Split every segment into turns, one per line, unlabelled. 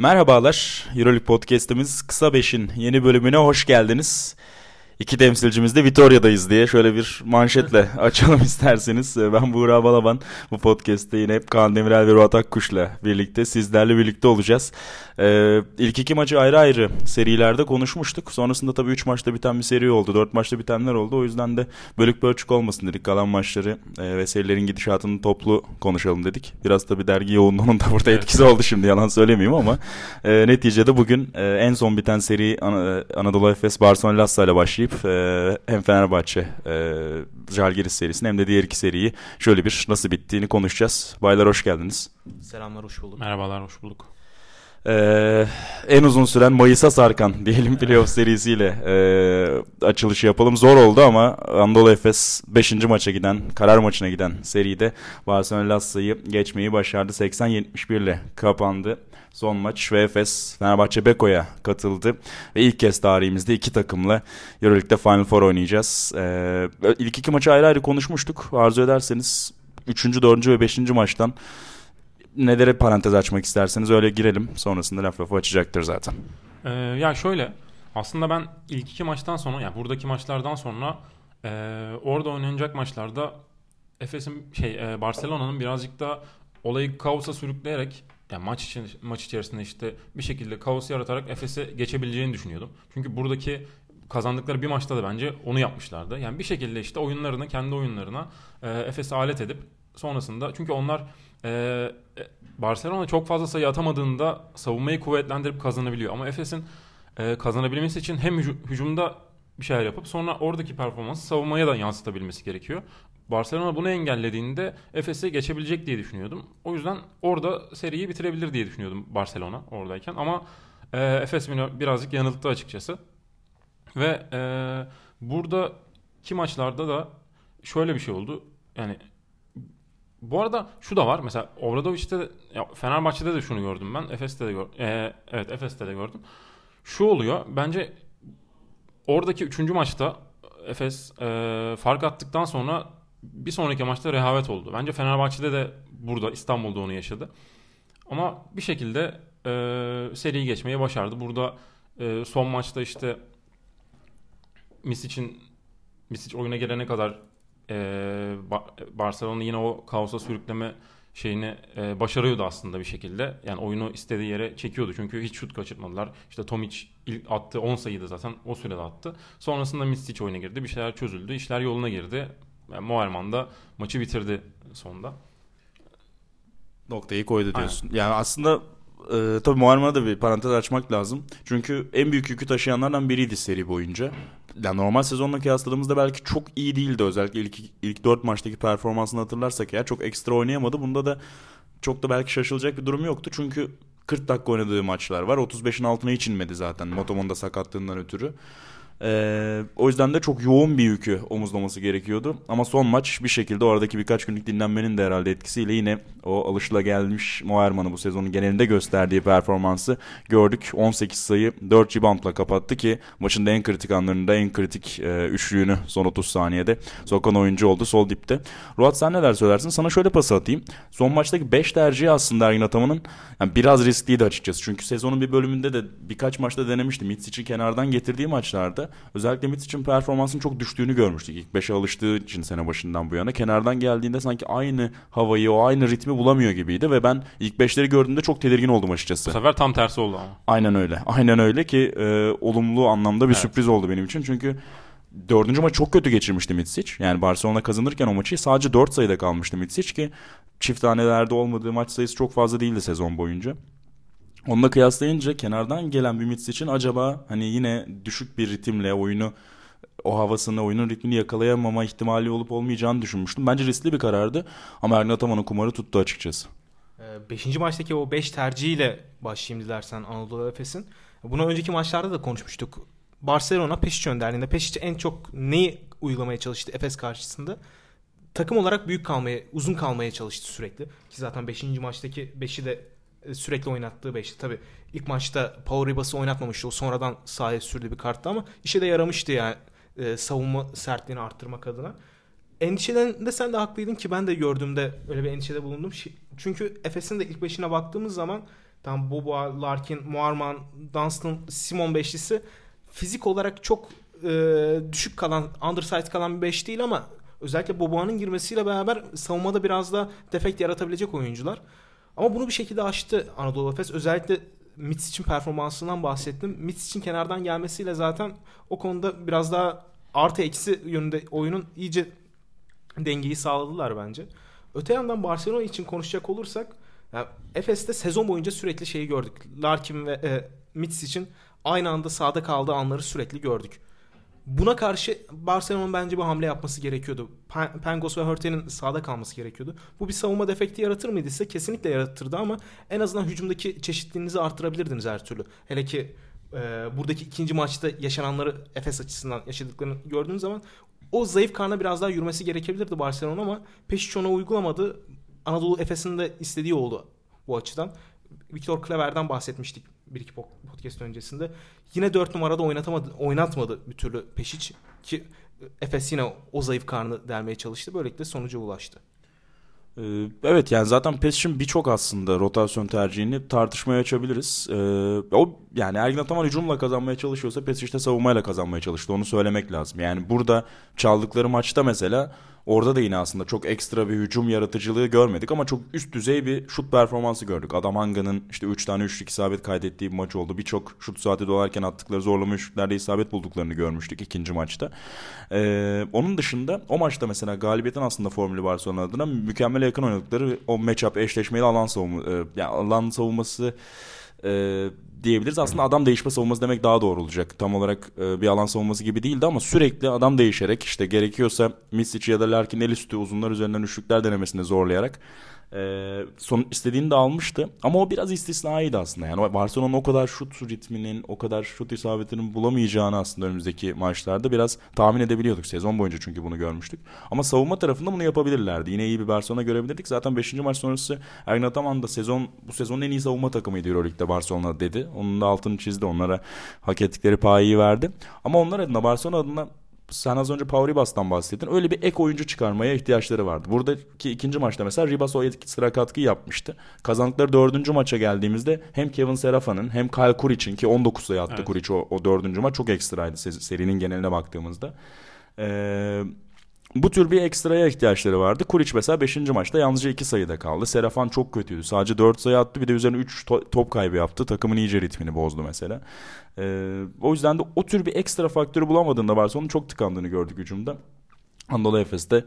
Merhabalar, Euroleague Podcast'imiz Kısa Beş'in yeni bölümüne hoş geldiniz. İki temsilcimiz de Vitoria'dayız diye şöyle bir manşetle açalım isterseniz. Ee, ben Buğra Balaban. Bu podcast'te yine hep Kaan Demirel ve Ruat Akkuş'la birlikte sizlerle birlikte olacağız. Ee, ilk iki maçı ayrı ayrı serilerde konuşmuştuk. Sonrasında tabii üç maçta biten bir seri oldu. Dört maçta bitenler oldu. O yüzden de bölük bölçük olmasın dedik. Kalan maçları e, ve serilerin gidişatını toplu konuşalım dedik. Biraz tabii dergi yoğunluğunun da burada evet. etkisi oldu şimdi yalan söylemeyeyim ama e, neticede bugün e, en son biten seri An- Anadolu Efes Barcelona Lassa ile başlayıp başlayıp e, hem Fenerbahçe e, Jalgiris serisini hem de diğer iki seriyi şöyle bir nasıl bittiğini konuşacağız. Baylar hoş geldiniz.
Selamlar hoş bulduk.
Merhabalar hoş bulduk.
Ee, en uzun süren Mayıs'a sarkan diyelim playoff serisiyle e, açılışı yapalım. Zor oldu ama Anadolu Efes 5. maça giden, karar maçına giden seride Barcelona Lassa'yı geçmeyi başardı. 80-71 ile kapandı. Son maç ve Efes Fenerbahçe Beko'ya katıldı. Ve ilk kez tarihimizde iki takımla Euroleague'de Final Four oynayacağız. Ee, ilk iki maçı ayrı ayrı konuşmuştuk. Arzu ederseniz 3. 4. ve 5. maçtan nelere parantez açmak isterseniz öyle girelim. Sonrasında laf lafı açacaktır zaten.
Ee, ya şöyle aslında ben ilk iki maçtan sonra yani buradaki maçlardan sonra e, orada oynanacak maçlarda Efes'in şey e, Barcelona'nın birazcık da olayı kaosa sürükleyerek yani maç için maç içerisinde işte bir şekilde kaos yaratarak Efes'e geçebileceğini düşünüyordum. Çünkü buradaki kazandıkları bir maçta da bence onu yapmışlardı. Yani bir şekilde işte oyunlarını kendi oyunlarına e, Efes'e alet edip sonrasında çünkü onlar e, Barcelona çok fazla sayı atamadığında savunmayı kuvvetlendirip kazanabiliyor. Ama Efes'in e, kazanabilmesi için hem hücumda bir şeyler yapıp sonra oradaki performansı savunmaya da yansıtabilmesi gerekiyor. Barcelona bunu engellediğinde Efes'e geçebilecek diye düşünüyordum. O yüzden orada seriyi bitirebilir diye düşünüyordum Barcelona oradayken. Ama e, Efes beni birazcık yanılttı açıkçası. Ve e, buradaki maçlarda da şöyle bir şey oldu. Yani bu arada şu da var. Mesela Obradovic'te ya Fenerbahçe'de de şunu gördüm ben. Efes'te de gördüm. Ee, evet Efes'te de gördüm. Şu oluyor. Bence oradaki üçüncü maçta Efes e, fark attıktan sonra bir sonraki maçta rehavet oldu. Bence Fenerbahçe'de de burada İstanbul'da onu yaşadı. Ama bir şekilde e, seriyi geçmeyi başardı. Burada e, son maçta işte Misic'in Misic oyuna gelene kadar e, Barcelona yine o kaosa sürükleme şeyini e, başarıyordu aslında bir şekilde. Yani oyunu istediği yere çekiyordu. Çünkü hiç şut kaçırmadılar. İşte Tomic ilk attı 10 sayıydı zaten o sürede attı. Sonrasında Mistic oyuna girdi. Bir şeyler çözüldü. İşler yoluna girdi. Yani Moerman da maçı bitirdi sonunda.
Noktayı koydu diyorsun. Aynen. Yani aslında e, tabii Muharrem'a da bir parantez açmak lazım. Çünkü en büyük yükü taşıyanlardan biriydi seri boyunca. Yani normal sezonla kıyasladığımızda belki çok iyi değildi. Özellikle ilk, ilk 4 maçtaki performansını hatırlarsak eğer çok ekstra oynayamadı. Bunda da çok da belki şaşılacak bir durum yoktu. Çünkü 40 dakika oynadığı maçlar var. 35'in altına hiç inmedi zaten Motomon'da sakatlığından ötürü. Ee, o yüzden de çok yoğun bir yükü omuzlaması gerekiyordu. Ama son maç bir şekilde oradaki birkaç günlük dinlenmenin de herhalde etkisiyle yine o alışıla gelmiş Moerman'ı bu sezonun genelinde gösterdiği performansı gördük. 18 sayı 4 reboundla kapattı ki maçın da en kritik anlarında en kritik e, üçlüğünü son 30 saniyede sokan oyuncu oldu sol dipte. Ruat sen neler söylersin? Sana şöyle pas atayım. Son maçtaki 5 tercihi aslında Ergin Ataman'ın yani biraz riskliydi açıkçası. Çünkü sezonun bir bölümünde de birkaç maçta denemişti. Mitsic'i kenardan getirdiği maçlarda özellikle Mitsic'in performansının çok düştüğünü görmüştük. İlk 5'e alıştığı için sene başından bu yana. Kenardan geldiğinde sanki aynı havayı, o aynı ritmi bulamıyor gibiydi ve ben ilk 5'leri gördüğümde çok tedirgin oldum açıkçası.
Bu sefer tam tersi oldu ama.
Aynen öyle. Aynen öyle ki e, olumlu anlamda bir evet. sürpriz oldu benim için. Çünkü dördüncü maç çok kötü geçirmişti Mitsic. Yani Barcelona kazanırken o maçı sadece 4 sayıda kalmıştı Mitsic ki çift tanelerde olmadığı maç sayısı çok fazla değildi sezon boyunca. Onunla kıyaslayınca kenardan gelen bir Mitz için acaba hani yine düşük bir ritimle oyunu o havasını, oyunun ritmini yakalayamama ihtimali olup olmayacağını düşünmüştüm. Bence riskli bir karardı ama Ergin Ataman'ın kumarı tuttu açıkçası.
Ee, beşinci maçtaki o beş tercihiyle başlayayım dilersen Anadolu Efes'in. Bunu önceki maçlarda da konuşmuştuk. Barcelona Peşic önderliğinde. Peşic en çok neyi uygulamaya çalıştı Efes karşısında? Takım olarak büyük kalmaya, uzun kalmaya çalıştı sürekli. Ki zaten 5. maçtaki 5'i de sürekli oynattığı beşli. Tabi ilk maçta Power Ribas'ı oynatmamıştı. O sonradan sahaya sürdü bir karttı ama işe de yaramıştı yani e, savunma sertliğini arttırmak adına. Endişelerinde sen de haklıydın ki ben de gördüğümde öyle bir endişede bulundum. Çünkü Efes'in de ilk beşine baktığımız zaman Tam Boba, Larkin, Muarman, Dunstan, Simon beşlisi fizik olarak çok e, düşük kalan, undersized kalan bir beş değil ama özellikle Boba'nın girmesiyle beraber savunmada biraz da defekt yaratabilecek oyuncular. Ama bunu bir şekilde aştı Anadolu Efes. Özellikle Mitsic'in performansından bahsettim. Mitsic'in kenardan gelmesiyle zaten o konuda biraz daha artı eksi yönünde oyunun iyice dengeyi sağladılar bence. Öte yandan Barcelona için konuşacak olursak yani Efes'te sezon boyunca sürekli şeyi gördük. Larkin ve e, Mitsic'in aynı anda sahada kaldığı anları sürekli gördük. Buna karşı Barcelona'nın bence bu hamle yapması gerekiyordu. Pengos ve Hörte'nin sahada kalması gerekiyordu. Bu bir savunma defekti yaratır mıydı ise kesinlikle yaratırdı ama en azından hücumdaki çeşitliliğinizi artırabilirdiniz her türlü. Hele ki e, buradaki ikinci maçta yaşananları Efes açısından yaşadıklarını gördüğünüz zaman o zayıf karna biraz daha yürümesi gerekebilirdi Barcelona ama Peşic ona uygulamadı. Anadolu Efes'in de istediği oldu bu açıdan. Viktor Klever'den bahsetmiştik bir iki podcast öncesinde. Yine 4 numarada oynatamadı, oynatmadı bir türlü Peşic ki Efes yine o zayıf karnı delmeye çalıştı. Böylelikle sonuca ulaştı.
Ee, evet yani zaten Pesic'in birçok aslında rotasyon tercihini tartışmaya açabiliriz. Ee, o yani Ergin Ataman hücumla kazanmaya çalışıyorsa Pesic de savunmayla kazanmaya çalıştı. Onu söylemek lazım. Yani burada çaldıkları maçta mesela Orada da yine aslında çok ekstra bir hücum yaratıcılığı görmedik ama çok üst düzey bir şut performansı gördük. Adam Hanga'nın işte 3 tane üçlük isabet kaydettiği bir maç oldu. Birçok şut saati dolarken attıkları zorlama üçlüklerde isabet bulduklarını görmüştük ikinci maçta. Ee, onun dışında o maçta mesela galibiyetin aslında formülü Barcelona adına mükemmel yakın oynadıkları o matchup eşleşmeli alan savunma e, yani alan savunması e, diyebiliriz. Aslında adam değişme savunması demek daha doğru olacak. Tam olarak e, bir alan savunması gibi değildi ama sürekli adam değişerek işte gerekiyorsa Misic ya da Larkin el üstü uzunlar üzerinden üçlükler denemesini zorlayarak e, son istediğini de almıştı. Ama o biraz istisnaydı aslında. Yani Barcelona'nın o kadar şut ritminin, o kadar şut isabetinin bulamayacağını aslında önümüzdeki maçlarda biraz tahmin edebiliyorduk. Sezon boyunca çünkü bunu görmüştük. Ama savunma tarafında bunu yapabilirlerdi. Yine iyi bir Barcelona görebilirdik. Zaten 5. maç sonrası Ergin Ataman da sezon, bu sezonun en iyi savunma takımıydı Euroleague'de Barcelona dedi. Onun da altını çizdi. Onlara hak ettikleri payı verdi. Ama onlar adına Barcelona adına sen az önce Pau Ribas'tan bahsettin. Öyle bir ek oyuncu çıkarmaya ihtiyaçları vardı. Buradaki ikinci maçta mesela Ribas o sıra katkı yapmıştı. Kazandıkları dördüncü maça geldiğimizde hem Kevin Serafa'nın hem Kyle Kuric'in ki 19 sayı attı evet. Kuric o, o dördüncü maç çok ekstraydı serinin geneline baktığımızda. Eee bu tür bir ekstraya ihtiyaçları vardı. Kuric mesela 5. maçta yalnızca 2 sayıda kaldı. Serafan çok kötüydü. Sadece 4 sayı attı bir de üzerine 3 to- top kaybı yaptı. Takımın iyice ritmini bozdu mesela. Ee, o yüzden de o tür bir ekstra faktörü bulamadığında Barcelona'nın çok tıkandığını gördük hücumda. Anadolu Efes de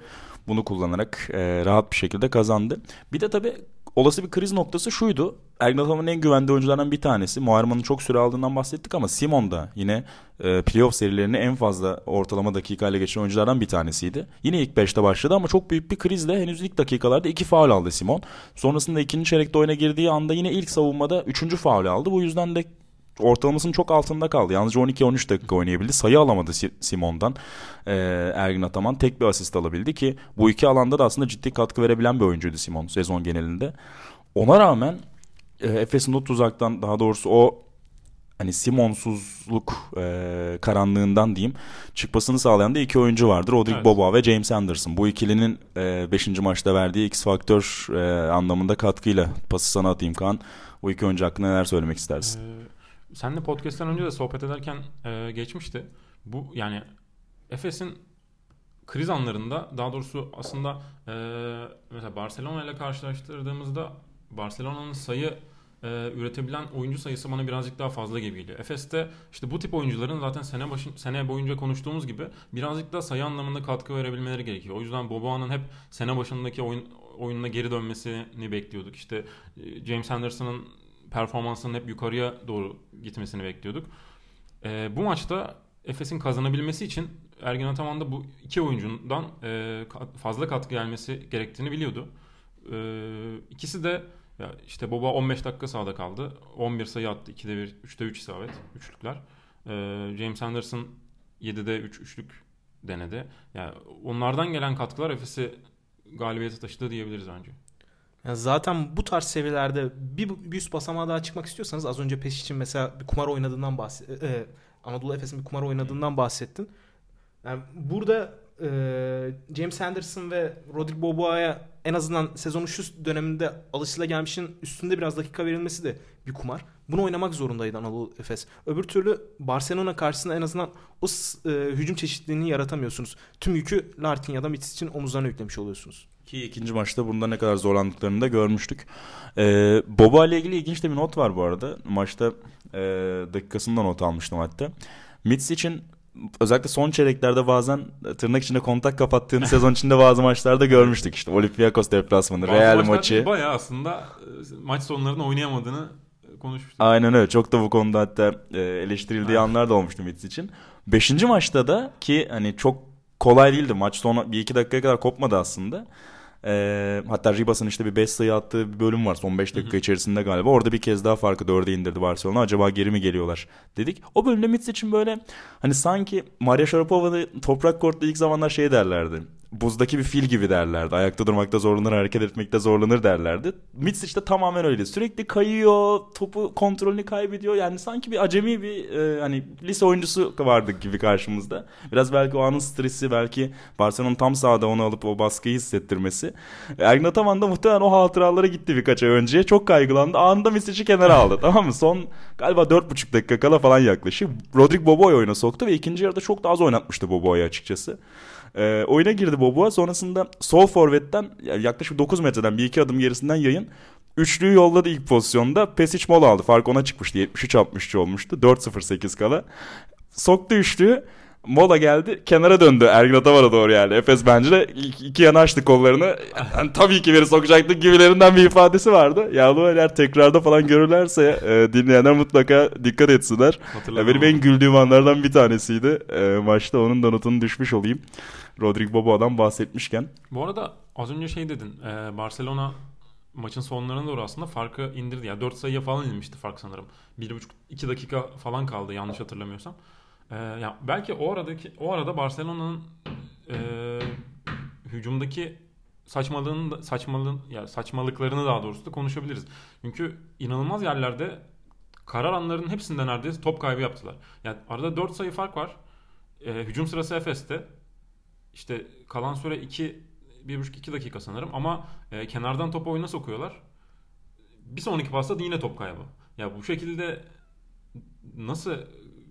bunu kullanarak e, rahat bir şekilde kazandı. Bir de tabii olası bir kriz noktası şuydu. Ergin en güvendiği oyunculardan bir tanesi. Muharrem'in çok süre aldığından bahsettik ama Simon da yine e, playoff serilerini en fazla ortalama dakikayla geçen oyunculardan bir tanesiydi. Yine ilk 5'te başladı ama çok büyük bir krizle henüz ilk dakikalarda iki faul aldı Simon. Sonrasında ikinci çeyrekte oyuna girdiği anda yine ilk savunmada üçüncü faul aldı. Bu yüzden de ortalamasının çok altında kaldı. Yalnızca 12-13 dakika oynayabildi. Sayı alamadı Simon'dan e, Ergin Ataman. Tek bir asist alabildi ki bu iki alanda da aslında ciddi katkı verebilen bir oyuncuydu Simon sezon genelinde. Ona rağmen e, Efes'in o tuzaktan daha doğrusu o hani Simonsuzluk e, karanlığından diyeyim çıkmasını sağlayan da iki oyuncu vardır. Rodrigo evet. Boba ve James Anderson. Bu ikilinin 5. E, maçta verdiği X faktör e, anlamında katkıyla pası sana atayım Kaan. Bu iki oyuncu hakkında neler söylemek istersin? Ee,
Senle podcast'ten önce de sohbet ederken e, geçmişti. Bu yani Efes'in kriz anlarında daha doğrusu aslında e, mesela Barcelona ile karşılaştırdığımızda Barcelona'nın sayı e, üretebilen oyuncu sayısı bana birazcık daha fazla gibi geliyor. Efes'te işte bu tip oyuncuların zaten sene başın sene boyunca konuştuğumuz gibi birazcık daha sayı anlamında katkı verebilmeleri gerekiyor. O yüzden Boboa'nın hep sene başındaki oyun oyununa geri dönmesini bekliyorduk. İşte e, James Anderson'ın performansının hep yukarıya doğru gitmesini bekliyorduk. E, bu maçta Efes'in kazanabilmesi için Ergin Ataman da bu iki oyuncundan e, fazla katkı gelmesi gerektiğini biliyordu. E, ikisi de ya işte Boba 15 dakika sahada kaldı. 11 sayı attı. 2'de 1, 3'te 3 isabet. Üçlükler. E, James Anderson 7'de 3 üç, üçlük denedi. Yani onlardan gelen katkılar Efes'i galibiyete taşıdı diyebiliriz bence.
Yani zaten bu tarz seviyelerde bir, bir üst basamağa daha çıkmak istiyorsanız az önce Peş için mesela bir kumar oynadığından bahset e, Anadolu Efes'in bir kumar oynadığından bahsettin. Yani burada e, James Anderson ve Rodrigo Boboa'ya en azından sezonun şu döneminde alışılagelmişin üstünde biraz dakika verilmesi de bir kumar. Bunu oynamak zorundaydı Anadolu Efes. Öbür türlü Barcelona karşısında en azından o e, hücum çeşitliliğini yaratamıyorsunuz. Tüm yükü Larkin ya da Mitis için omuzlarına yüklemiş oluyorsunuz.
Ki ikinci maçta bunda ne kadar zorlandıklarını da görmüştük. Ee, Boba ile ilgili ilginç de bir not var bu arada. Maçta e, dakikasında not almıştım hatta. Mitz için özellikle son çeyreklerde bazen tırnak içinde kontak kapattığını sezon içinde bazı maçlarda görmüştük. İşte Olympiakos deplasmanı,
Bazı
Real maçı.
Bayağı aslında e, maç sonlarında oynayamadığını konuşmuştuk.
Aynen öyle. Çok da bu konuda hatta e, eleştirildiği
Aynen.
anlar da olmuştu Mitz için. Beşinci maçta da ki hani çok kolay değildi. Maç sonra bir iki dakikaya kadar kopmadı aslında. E, hatta Ribas'ın işte bir 5 sayı attığı bir bölüm var son 5 dakika
Hı hı.
içerisinde galiba. Orada bir kez daha farkı 4'e indirdi Barcelona. Acaba geri mi geliyorlar dedik. O bölümde Mitz için böyle hani sanki Maria Sharapova'da toprak kortta ilk zamanlar şey derlerdi. Buzdaki bir fil gibi derlerdi. Ayakta durmakta zorlanır, hareket etmekte zorlanır derlerdi. Mitz işte tamamen öyle. Sürekli kayıyor, topu kontrolünü kaybediyor. Yani sanki bir acemi bir e, hani lise oyuncusu vardı gibi karşımızda. Biraz belki o anın stresi, belki Barcelona'nın tam sahada onu alıp o baskıyı hissettirmesi. Ergin Ataman da muhtemelen o hatıralara gitti birkaç ay önce. Çok kaygılandı. Anında Misic'i kenara aldı. tamam mı? Son galiba 4,5 dakika kala falan yaklaşık. Rodrigo Boboy oyuna soktu ve ikinci yarıda çok daha az oynatmıştı Boboy'u açıkçası. Ee, oyuna girdi Boboa. Sonrasında sol forvetten yaklaşık 9 metreden bir iki adım gerisinden yayın. Üçlüyü yolladı ilk pozisyonda. Pesic mola aldı. Fark ona çıkmıştı. 73-63 olmuştu. 4-0-8 kala. Soktu üçlüyü. Mola geldi. Kenara döndü Ergin Ataman'a doğru yani. Efes bence de iki, yana açtı kollarını. Yani tabii ki biri sokacaktık gibilerinden bir ifadesi vardı. Ya bu eğer tekrarda falan görürlerse e, dinleyenler mutlaka dikkat etsinler.
Hatırlamam
benim en güldüğüm anlardan bir tanesiydi. E, maçta onun da notunu düşmüş olayım. Rodrigo Boboa'dan bahsetmişken.
Bu arada az önce şey dedin. e, Barcelona maçın sonlarına doğru aslında farkı indirdi. Yani 4 sayıya falan inmişti fark sanırım. 1,5-2 dakika falan kaldı yanlış hatırlamıyorsam. E, ya belki o aradaki o arada Barcelona'nın e, hücumdaki saçmalığını da- saçmalığın ya saçmalıklarını daha doğrusu da konuşabiliriz. Çünkü inanılmaz yerlerde karar anlarının hepsinde neredeyse top kaybı yaptılar. Yani arada 4 sayı fark var. E, hücum sırası Efes'te. İşte kalan süre 2 1,5-2 dakika sanırım ama e, kenardan topu oyuna sokuyorlar. Bir sonraki pasta yine top kaybı. Ya bu şekilde nasıl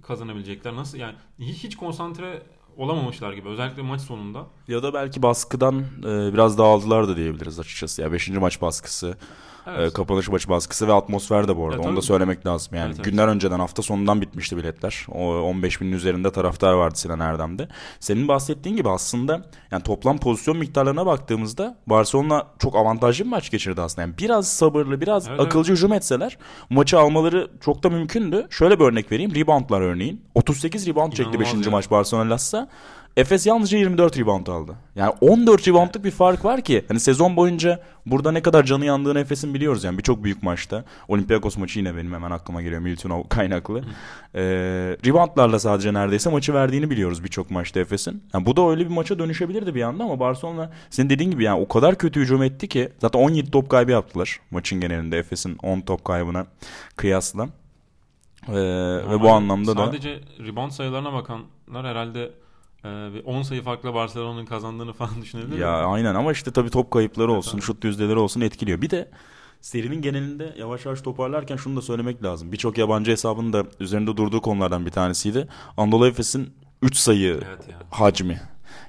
kazanabilecekler? Nasıl yani hiç konsantre olamamışlar gibi özellikle maç sonunda.
Ya da belki baskıdan e, biraz dağıldılar da diyebiliriz açıkçası. Ya 5. maç baskısı,
Evet.
e, kapanış maçı baskısı ve atmosfer de bu arada.
Evet,
Onu da söylemek lazım. Yani
Evet, evet.
günler önceden hafta sonundan bitmişti biletler. O 15 binin üzerinde taraftar vardı Sinan Erdem'de. Senin bahsettiğin gibi aslında yani toplam pozisyon miktarlarına baktığımızda Barcelona çok avantajlı bir maç geçirdi aslında. Yani biraz sabırlı, biraz
Evet,
akılcı hücum etseler maçı almaları çok da mümkündü. Şöyle bir örnek vereyim. Reboundlar örneğin. 38 rebound çekti
İnanılmaz
5.
ya.
maç Barcelona Lassa. Efes yalnızca 24 rebound aldı. Yani 14 reboundlık bir fark var ki. Hani sezon boyunca burada ne kadar canı yandığını Efes'in biliyoruz yani birçok büyük maçta. Olympiakos maçı yine benim hemen aklıma geliyor Miltonov kaynaklı. Ee, reboundlarla sadece neredeyse maçı verdiğini biliyoruz birçok maçta Efes'in. Yani bu da öyle bir maça dönüşebilirdi bir anda ama Barcelona senin dediğin gibi yani o kadar kötü hücum etti ki zaten 17 top kaybı yaptılar maçın genelinde Efes'in 10 top kaybına kıyasla. Ee, ve bu anlamda da
sadece rebound sayılarına bakanlar herhalde e, bir 10 sayı farkla Barcelona'nın kazandığını falan düşünebilir
Ya
mi?
aynen ama işte tabii top kayıpları
Evet,
olsun,
tabii.
şut yüzdeleri olsun etkiliyor. Bir de serinin genelinde yavaş yavaş toparlarken şunu da söylemek lazım. Birçok yabancı hesabın da üzerinde durduğu konulardan bir tanesiydi. Anadolu Efes'in 3 sayı
Evet ya.
hacmi.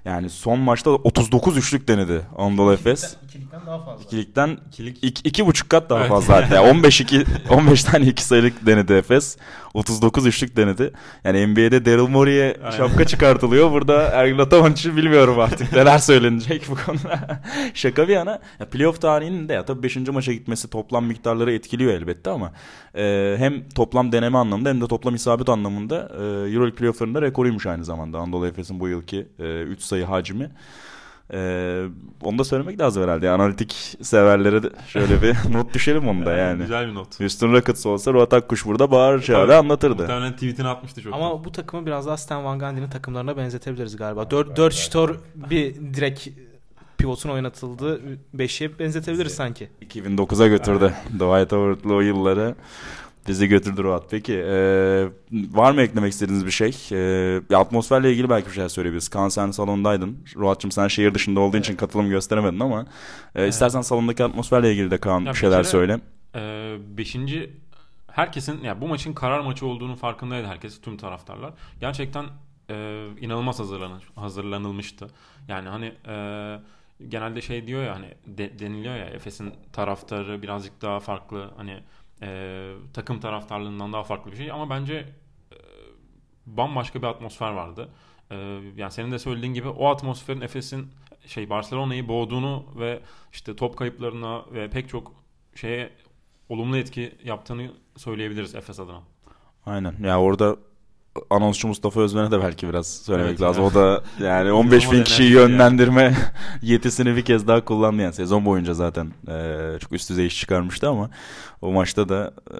Yani son maçta 39 üçlük denedi Anadolu Efes.
İkilikten daha fazla.
İkilikten
İkilik
iki, iki buçuk kat daha
Evet.
fazla hatta. 15 2 15 tane iki sayılık denedi Efes. 39 üçlük denedi. Yani NBA'de Daryl Morey'e şapka çıkartılıyor. Burada Ergin Ataman için bilmiyorum artık neler söylenecek bu konuda. Şaka bir yana. Ya playoff tarihinin de ya tabii 5. maça gitmesi toplam miktarları etkiliyor elbette ama e, hem toplam deneme anlamında hem de toplam isabet anlamında e, Euroleague playofflarında rekoruymuş aynı zamanda. Anadolu Efes'in bu yılki 3 sayı hacmi. Ee, onu da söylemek lazım herhalde. Yani analitik severlere de şöyle bir not düşelim onu da yani.
Güzel bir not.
Houston Rockets olsa Ruat Akkuş burada bağır çağırır
Tabii.
anlatırdı.
Muhtemelen tweetini atmıştı çok.
Ama bu takımı biraz daha Stan Van Gundy'nin takımlarına benzetebiliriz galiba. 4 4 şutör bir direkt pivotun oynatıldığı 5'e benzetebiliriz sanki.
2009'a götürdü Dwight Howard'lı o yılları. Bizi götürdü Ruat. Peki e, var mı eklemek istediğiniz bir şey? E, atmosferle ilgili belki bir şey söyleyebiliriz. Kaan sen salondaydın. Ruat'cığım sen şehir dışında olduğun evet. için katılım gösteremedin ama e, evet. istersen salondaki atmosferle ilgili de Kaan ya bir şeyler bir kere, söyle.
E, beşinci herkesin ya yani bu maçın karar maçı olduğunu farkındaydı herkes tüm taraftarlar. Gerçekten e, inanılmaz hazırlan hazırlanılmıştı. Yani hani e, genelde şey diyor ya hani de, deniliyor ya Efes'in taraftarı birazcık daha farklı hani e, takım taraftarlığından daha farklı bir şey ama bence e, bambaşka bir atmosfer vardı. E, yani senin de söylediğin gibi o atmosferin Efes'in şey Barcelona'yı boğduğunu ve işte top kayıplarına ve pek çok şeye olumlu etki yaptığını söyleyebiliriz Efes adına.
Aynen. Ya orada anonsçu Mustafa Özmen'e de belki biraz söylemek evet lazım. Ya. O da yani 15 bin kişiyi yönlendirme yani. yetisini bir kez daha kullandı yani sezon boyunca zaten e, çok üst düzey iş çıkarmıştı ama o maçta da e,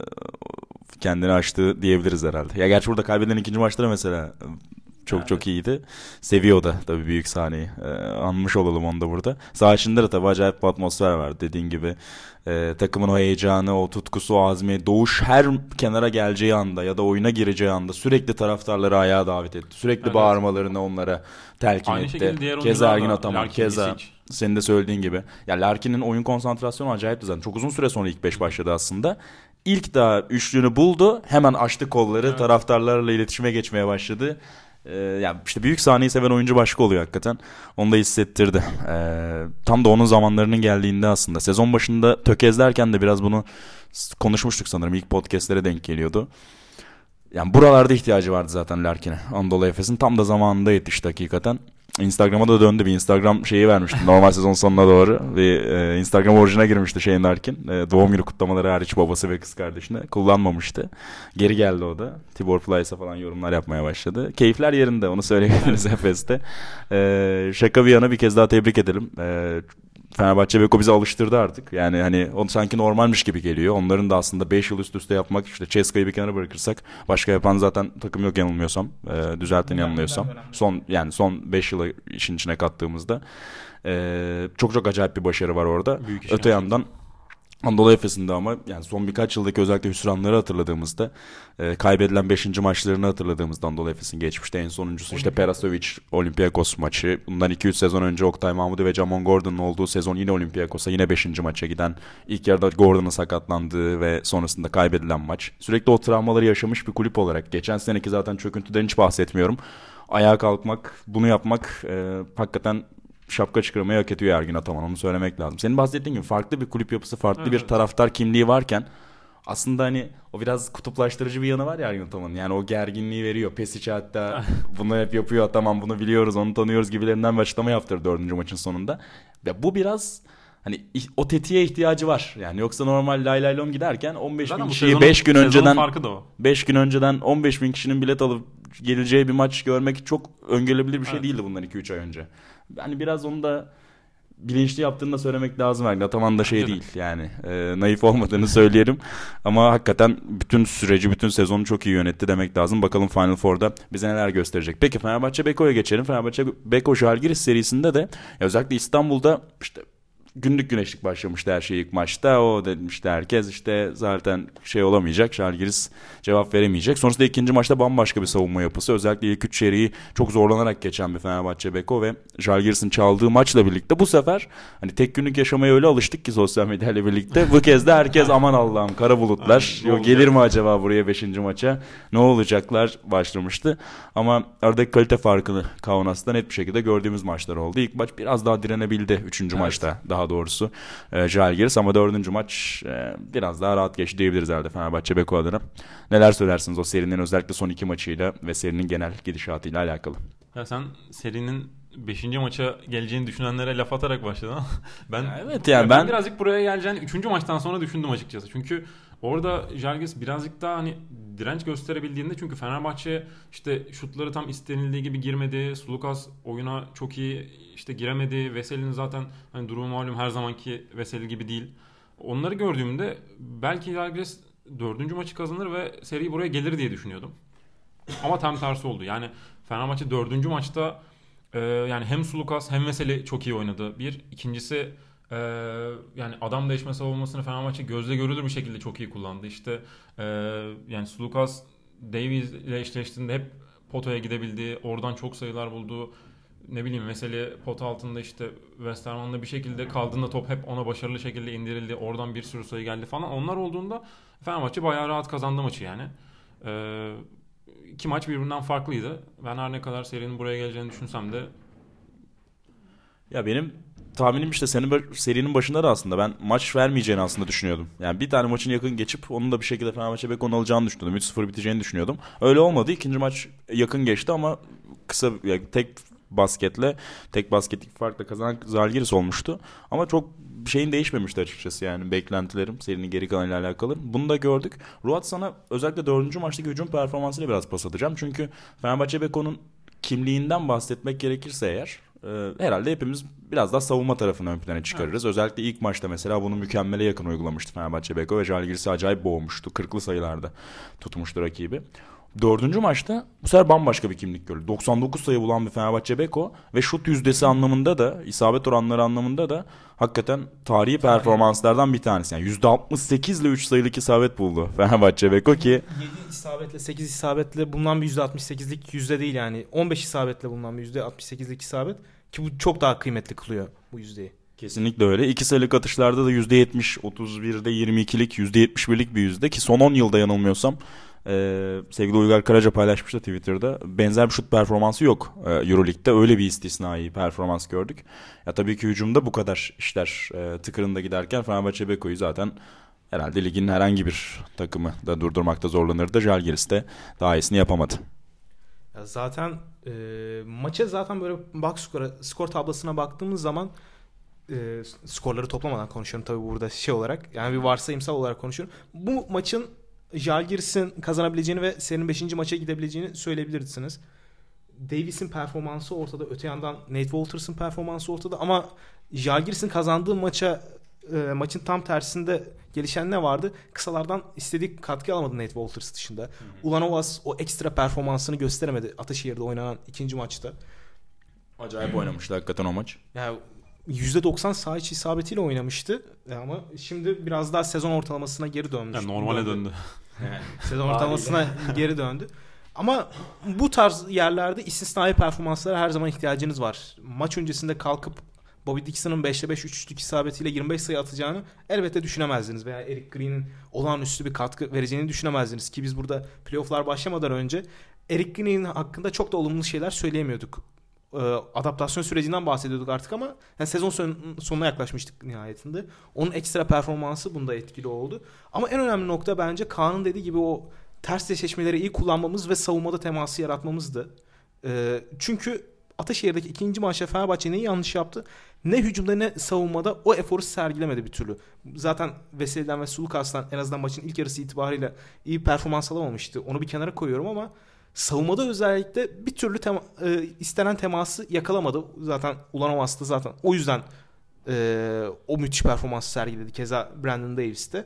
kendini açtı diyebiliriz herhalde. Ya gerçi burada kaybedilen ikinci maçta da mesela çok evet. çok iyiydi. Seviyor da tabii büyük sahneyi. Ee, anmış olalım onu da burada. Sağ içinde de tabii acayip bir atmosfer var dediğin gibi. Ee, takımın o heyecanı, o tutkusu, o azmi, doğuş her kenara geleceği anda ya da oyuna gireceği anda sürekli taraftarları ayağa davet etti. Sürekli evet. bağırmalarını onlara telkin Aynı etti. Keza Ergin Ataman, keza senin de söylediğin gibi. Ya Larkin'in oyun konsantrasyonu acayipti zaten. Çok uzun süre sonra ilk beş başladı aslında. İlk daha üçlüğünü buldu. Hemen açtı kolları. Evet. Taraftarlarla iletişime geçmeye başladı. Ee, yani işte büyük sahneyi seven oyuncu başka oluyor hakikaten. Onu da hissettirdi. Ee, tam da onun zamanlarının geldiğinde aslında. Sezon başında tökezlerken de biraz bunu konuşmuştuk sanırım. İlk podcastlere denk geliyordu. Yani buralarda ihtiyacı vardı zaten Larkin'e. Anadolu Efes'in tam da zamanında yetişti hakikaten. Instagram'a da döndü bir Instagram şeyi vermişti normal sezon sonuna doğru. Bir e, Instagram orijine girmişti Shane Larkin. E, doğum günü kutlamaları hariç babası ve kız kardeşine kullanmamıştı. Geri geldi o da. Tibor Plyce'a falan yorumlar yapmaya başladı. Keyifler yerinde onu söyleyebiliriz Efes'te. E, şaka bir yana bir kez daha tebrik edelim. E, Fenerbahçe Beko bizi alıştırdı artık. Yani hani onu sanki normalmiş gibi geliyor. Onların da aslında 5 yıl üst üste yapmak işte Ceska'yı bir kenara bırakırsak başka yapan zaten takım yok yanılmıyorsam. E, düzeltin yanılmıyorsam. Son yani son 5 yılı işin içine kattığımızda e, çok çok acayip bir başarı var orada. Büyük Öte yandan Anadolu Efes'inde ama yani son birkaç yıldaki özellikle hüsranları hatırladığımızda e, kaybedilen 5. maçlarını hatırladığımızda Anadolu Efes'in geçmişte en sonuncusu işte Perasovic Olympiakos maçı. Bundan 2-3 sezon önce Oktay Mahmudi ve Jamon Gordon'un olduğu sezon yine Olympiakos'a yine 5. maça giden ilk yarıda Gordon'un sakatlandığı ve sonrasında kaybedilen maç. Sürekli o travmaları yaşamış bir kulüp olarak geçen seneki zaten çöküntüden hiç bahsetmiyorum. Ayağa kalkmak, bunu yapmak e, hakikaten şapka çıkarmayı hak ediyor Ergin Ataman onu söylemek lazım. Senin bahsettiğin gibi farklı bir kulüp yapısı, farklı evet. bir taraftar kimliği varken aslında hani o biraz kutuplaştırıcı bir yanı var ya Ergin Ataman'ın. Yani o gerginliği veriyor. Pesic hatta bunu hep yapıyor. Tamam bunu biliyoruz, onu tanıyoruz gibilerinden bir açıklama yaptırdı dördüncü maçın sonunda. Ve bu biraz hani o tetiğe ihtiyacı var. Yani yoksa normal lay lay lom giderken 15 Zaten bin kişiyi 5 gün önceden 5 gün önceden 15 bin kişinin bilet alıp geleceği bir maç görmek çok öngörülebilir bir şey evet. değildi bundan 2-3 ay önce. Yani biraz onu da bilinçli yaptığını da söylemek lazım. Yani Ataman da şey değil yani e, naif olmadığını söyleyelim. Ama hakikaten bütün süreci, bütün sezonu çok iyi yönetti demek lazım. Bakalım Final Four'da bize neler gösterecek. Peki Fenerbahçe Beko'ya geçelim. Fenerbahçe Beko Jalgiris serisinde de özellikle İstanbul'da işte günlük güneşlik başlamıştı her şey ilk maçta. O demişti herkes işte zaten şey olamayacak. Şalgiris cevap veremeyecek. Sonrasında ikinci maçta bambaşka bir savunma yapısı. Özellikle ilk üç çeyreği çok zorlanarak geçen bir Fenerbahçe Beko ve Şalgiris'in çaldığı maçla birlikte bu sefer hani tek günlük yaşamaya öyle alıştık ki sosyal medyayla birlikte. Bu kez de herkes aman Allah'ım kara bulutlar. Yo, gelir mi acaba buraya beşinci maça? Ne olacaklar başlamıştı. Ama aradaki kalite farkını Kaunas'ta net bir şekilde gördüğümüz maçlar oldu. İlk maç biraz daha direnebildi üçüncü evet. maçta. Daha daha doğrusu e, Jalgiris ama dördüncü maç e, biraz daha rahat geçti diyebiliriz herhalde Fenerbahçe Beko adına. Neler söylersiniz o serinin özellikle son iki maçıyla ve serinin genel gidişatıyla alakalı?
Ya sen serinin 5. maça geleceğini düşünenlere laf atarak başladın ben ya evet yani ben, ben birazcık buraya geleceğini 3. maçtan sonra düşündüm açıkçası. Çünkü orada Jalgiris birazcık daha hani direnç gösterebildiğinde çünkü Fenerbahçe işte şutları tam istenildiği gibi girmedi. Sulukas oyuna çok iyi işte giremedi. Veseli'nin zaten hani durumu malum her zamanki Veseli gibi değil. Onları gördüğümde belki Jalgiris dördüncü maçı kazanır ve seri buraya gelir diye düşünüyordum. Ama tam tersi oldu. Yani Fenerbahçe dördüncü maçta e, yani hem Sulukas hem Veseli çok iyi oynadı. Bir. ikincisi e, e, yani adam değişme savunmasını Fenerbahçe gözle görülür bir şekilde çok iyi kullandı. İşte e, yani Sulukas Davies ile eşleştiğinde hep potaya gidebildi. Oradan çok sayılar buldu. Ne bileyim mesela pot altında işte Westerman'da bir şekilde kaldığında top hep ona başarılı şekilde indirildi. Oradan bir sürü sayı geldi falan. Onlar olduğunda Fenerbahçe bayağı rahat kazandı maçı yani. Ee, iki maç birbirinden farklıydı. Ben her ne kadar serinin buraya geleceğini düşünsem de
Ya benim tahminim işte senin serinin başında da aslında ben maç vermeyeceğini aslında düşünüyordum. Yani bir tane maçın yakın geçip onun da bir şekilde Fenerbahçe Beko'nun alacağını düşünüyordum. 3-0 biteceğini düşünüyordum. Öyle olmadı. İkinci maç yakın geçti ama kısa yani tek basketle tek basketlik farkla kazanan Zalgiris olmuştu. Ama çok şeyin değişmemişti açıkçası yani beklentilerim serinin geri kalanıyla alakalı. Bunu da gördük. Ruat sana özellikle dördüncü maçtaki hücum performansıyla biraz pas atacağım. Çünkü Fenerbahçe Beko'nun kimliğinden bahsetmek gerekirse eğer e, herhalde hepimiz biraz daha savunma tarafını ön plana çıkarırız. Özellikle ilk maçta mesela bunu mükemmele yakın uygulamıştı Fenerbahçe Beko ve Žalgiris'i acayip boğmuştu. Kırklı sayılarda tutmuştu rakibi. Dördüncü maçta bu sefer bambaşka bir kimlik gördü. 99 sayı bulan bir Fenerbahçe Beko ve şut yüzdesi anlamında da isabet oranları anlamında da hakikaten tarihi performanslardan bir tanesi. Yani %68 ile 3 sayılık isabet buldu Fenerbahçe Beko ki
7 isabetle 8 isabetle bulunan bir %68'lik yüzde değil yani. 15 isabetle bulunan bir %68'lik isabet ki bu çok daha kıymetli kılıyor bu yüzdeyi.
Kesinlikle öyle. İki sayılık atışlarda da %70, 31'de 22'lik, %71'lik bir yüzde ki son 10 yılda yanılmıyorsam e, sevgili Uygar Karaca paylaşmıştı Twitter'da. Benzer bir şut performansı yok e, Euroleague'de. Öyle bir istisnai performans gördük. Ya tabii ki hücumda bu kadar işler e, tıkırında giderken Fenerbahçe Beko'yu zaten herhalde ligin herhangi bir takımı da durdurmakta zorlanırdı. Žalgiris de daha iyisini yapamadı.
Ya zaten e, maça zaten böyle box skora, skor tablasına baktığımız zaman e, skorları toplamadan konuşuyorum tabii burada şey olarak. Yani bir varsayımsal olarak konuşuyorum. Bu maçın Jalgiris'in kazanabileceğini ve serinin 5. maça gidebileceğini söyleyebilirsiniz. Davis'in performansı ortada. Öte yandan Nate Walters'ın performansı ortada. Ama Jalgiris'in kazandığı maça e, maçın tam tersinde gelişen ne vardı? Kısalardan istediği katkı alamadı Nate Walters dışında. Ulanovas o ekstra performansını gösteremedi Ataşehir'de oynanan ikinci maçta.
Acayip oynamıştı hakikaten o maç.
Yani %90 saha içi isabetiyle oynamıştı. E, Ama şimdi biraz daha sezon ortalamasına geri dönmüş.
yani normale döndü.
Sezon ortalamasına geri döndü. Ama bu tarz yerlerde istisnai performanslara her zaman ihtiyacınız var. Maç öncesinde kalkıp Bobby Dixon'ın 5'te 5 üçlük isabetiyle 25 sayı atacağını elbette düşünemezdiniz. Veya Eric Green'in olağanüstü bir katkı vereceğini düşünemezdiniz. Ki biz burada playofflar başlamadan önce Eric Green'in hakkında çok da olumlu şeyler söyleyemiyorduk. Ee, adaptasyon sürecinden bahsediyorduk artık ama yani sezon son- sonuna yaklaşmıştık nihayetinde. Onun ekstra performansı bunda etkili oldu. Ama en önemli nokta bence Kaan'ın dediği gibi o ters eşleşmeleri iyi kullanmamız ve savunmada teması yaratmamızdı. Ee, çünkü Ataşehir'deki ikinci maçta Fenerbahçe neyi yanlış yaptı? Ne hücumda ne savunmada o eforu sergilemedi bir türlü. Zaten Veseli'den ve Sulukas'tan en azından maçın ilk yarısı itibariyle iyi performans alamamıştı. Onu bir kenara koyuyorum ama savunmada özellikle bir türlü tema- e, istenen teması yakalamadı. Zaten Ulanovas da zaten o yüzden e, o müthiş performansı sergiledi. Keza Brandon Davis de.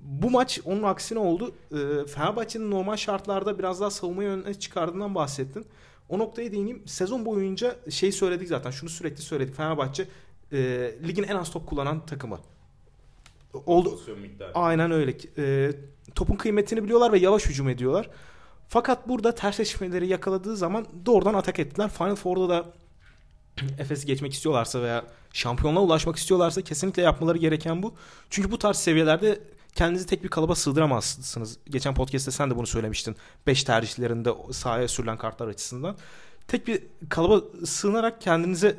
Bu maç onun aksine oldu. E, Fenerbahçe'nin normal şartlarda biraz daha savunmayı öne çıkardığından bahsettin. O noktaya değineyim. Sezon boyunca şey söyledik zaten. Şunu sürekli söyledik. Fenerbahçe e, ligin en az top kullanan takımı. Oldu. Aynen öyle. E, topun kıymetini biliyorlar ve yavaş hücum ediyorlar. Fakat burada ters eşleşmeleri yakaladığı zaman doğrudan atak ettiler. Final Four'da da Efes'i geçmek istiyorlarsa veya şampiyonluğa ulaşmak istiyorlarsa kesinlikle yapmaları gereken bu. Çünkü bu tarz seviyelerde kendinizi tek bir kalıba sığdıramazsınız. Geçen podcast'te sen de bunu söylemiştin. 5 tercihlerinde sahaya sürülen kartlar açısından. Tek bir kalıba sığınarak kendinizi